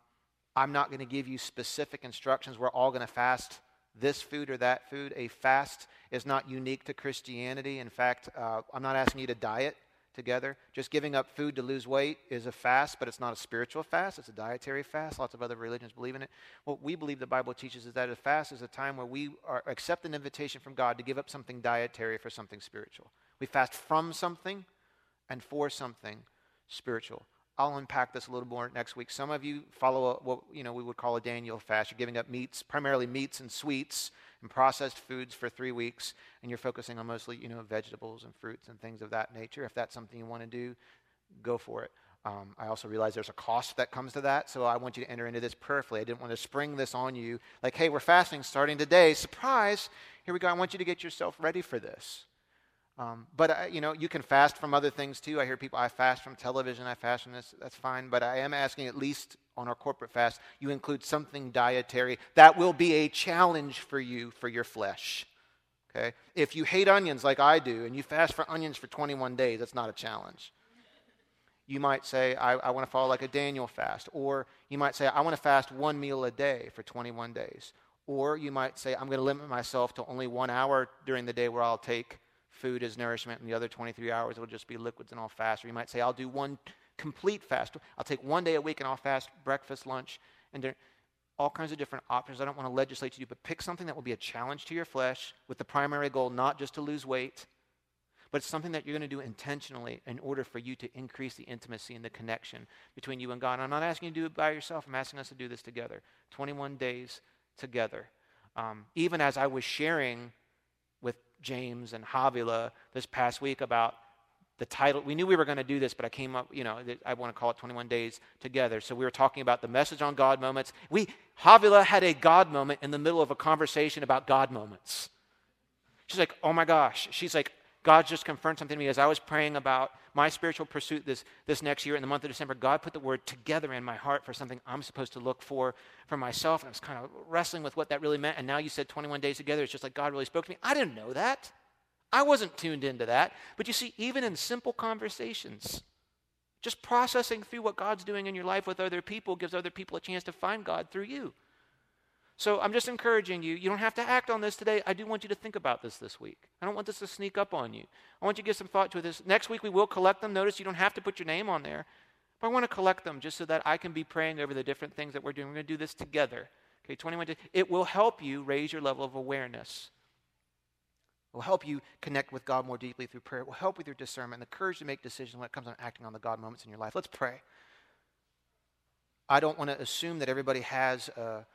I'm not going to give you specific instructions. We're all going to fast this food or that food. A fast is not unique to Christianity. In fact, uh, I'm not asking you to diet together. Just giving up food to lose weight is a fast, but it's not a spiritual fast. It's a dietary fast. Lots of other religions believe in it. What we believe the Bible teaches is that a fast is a time where we are, accept an invitation from God to give up something dietary for something spiritual. We fast from something and for something spiritual. I'll unpack this a little more next week. Some of you follow a, what you know we would call a Daniel fast. You're giving up meats, primarily meats and sweets and processed foods for three weeks, and you're focusing on mostly you know vegetables and fruits and things of that nature. If that's something you want to do, go for it. Um, I also realize there's a cost that comes to that, so I want you to enter into this prayerfully. I didn't want to spring this on you like, hey, we're fasting starting today. Surprise! Here we go. I want you to get yourself ready for this. Um, but uh, you know, you can fast from other things too. I hear people, I fast from television, I fast from this. That's fine. But I am asking, at least on our corporate fast, you include something dietary that will be a challenge for you for your flesh. Okay, if you hate onions like I do, and you fast for onions for 21 days, that's not a challenge. You might say, I, I want to follow like a Daniel fast, or you might say, I want to fast one meal a day for 21 days. Or you might say, I'm going to limit myself to only one hour during the day where I'll take food as nourishment, and the other 23 hours it will just be liquids and I'll fast. Or you might say, I'll do one complete fast. I'll take one day a week and I'll fast breakfast, lunch, and dinner. All kinds of different options. I don't want to legislate you, but pick something that will be a challenge to your flesh with the primary goal not just to lose weight, but it's something that you're going to do intentionally in order for you to increase the intimacy and the connection between you and God. And I'm not asking you to do it by yourself, I'm asking us to do this together. 21 days together. Um, even as I was sharing James and Havila this past week about the title. We knew we were going to do this, but I came up, you know, I want to call it 21 Days Together. So we were talking about the message on God moments. We, Havila had a God moment in the middle of a conversation about God moments. She's like, oh my gosh. She's like, God just confirmed something to me as I was praying about my spiritual pursuit this, this next year in the month of December. God put the word together in my heart for something I'm supposed to look for for myself. And I was kind of wrestling with what that really meant. And now you said 21 days together. It's just like God really spoke to me. I didn't know that. I wasn't tuned into that. But you see, even in simple conversations, just processing through what God's doing in your life with other people gives other people a chance to find God through you. So I'm just encouraging you. You don't have to act on this today. I do want you to think about this this week. I don't want this to sneak up on you. I want you to give some thought to this. Next week we will collect them. Notice you don't have to put your name on there. But I want to collect them just so that I can be praying over the different things that we're doing. We're going to do this together. Okay, 21 days. It will help you raise your level of awareness. It will help you connect with God more deeply through prayer. It will help with your discernment the courage to make decisions when it comes on acting on the God moments in your life. Let's pray. I don't want to assume that everybody has a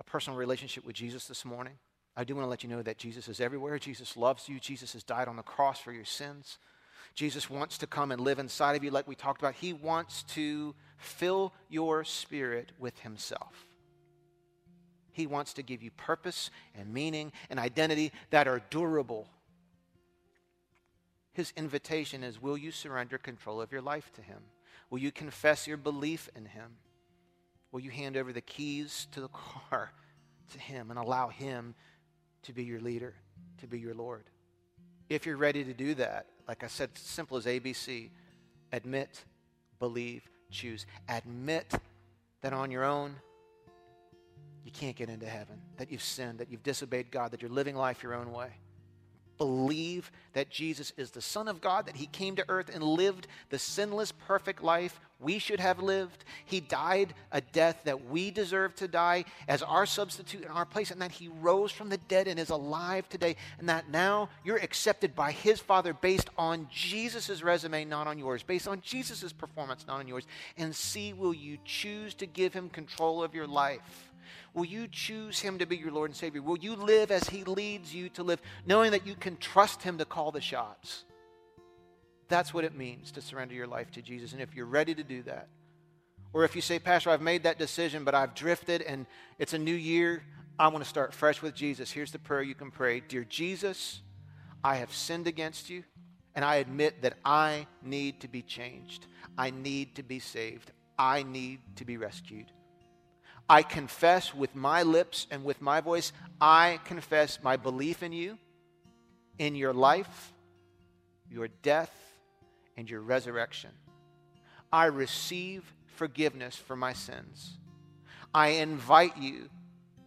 a personal relationship with Jesus this morning, I do want to let you know that Jesus is everywhere. Jesus loves you. Jesus has died on the cross for your sins. Jesus wants to come and live inside of you, like we talked about. He wants to fill your spirit with Himself. He wants to give you purpose and meaning and identity that are durable. His invitation is Will you surrender control of your life to Him? Will you confess your belief in Him? Will you hand over the keys to the car to Him and allow Him to be your leader, to be your Lord? If you're ready to do that, like I said, simple as ABC admit, believe, choose. Admit that on your own, you can't get into heaven, that you've sinned, that you've disobeyed God, that you're living life your own way believe that Jesus is the Son of God, that He came to earth and lived the sinless, perfect life we should have lived. He died a death that we deserve to die as our substitute in our place, and that He rose from the dead and is alive today, and that now you're accepted by His Father based on Jesus' resume, not on yours, based on Jesus' performance, not on yours. And see, will you choose to give Him control of your life? Will you choose Him to be your Lord and Savior? Will you live as He leads you to live, knowing that you can trust Him to call the shots? That's what it means to surrender your life to Jesus. And if you're ready to do that, or if you say, Pastor, I've made that decision, but I've drifted and it's a new year, I want to start fresh with Jesus. Here's the prayer you can pray Dear Jesus, I have sinned against you, and I admit that I need to be changed. I need to be saved. I need to be rescued. I confess with my lips and with my voice, I confess my belief in you, in your life, your death, and your resurrection. I receive forgiveness for my sins. I invite you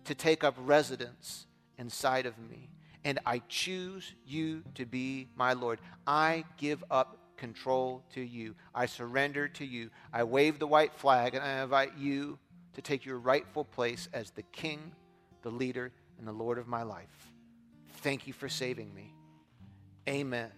to take up residence inside of me, and I choose you to be my Lord. I give up control to you. I surrender to you. I wave the white flag, and I invite you to take your rightful place as the King, the leader, and the Lord of my life. Thank you for saving me. Amen.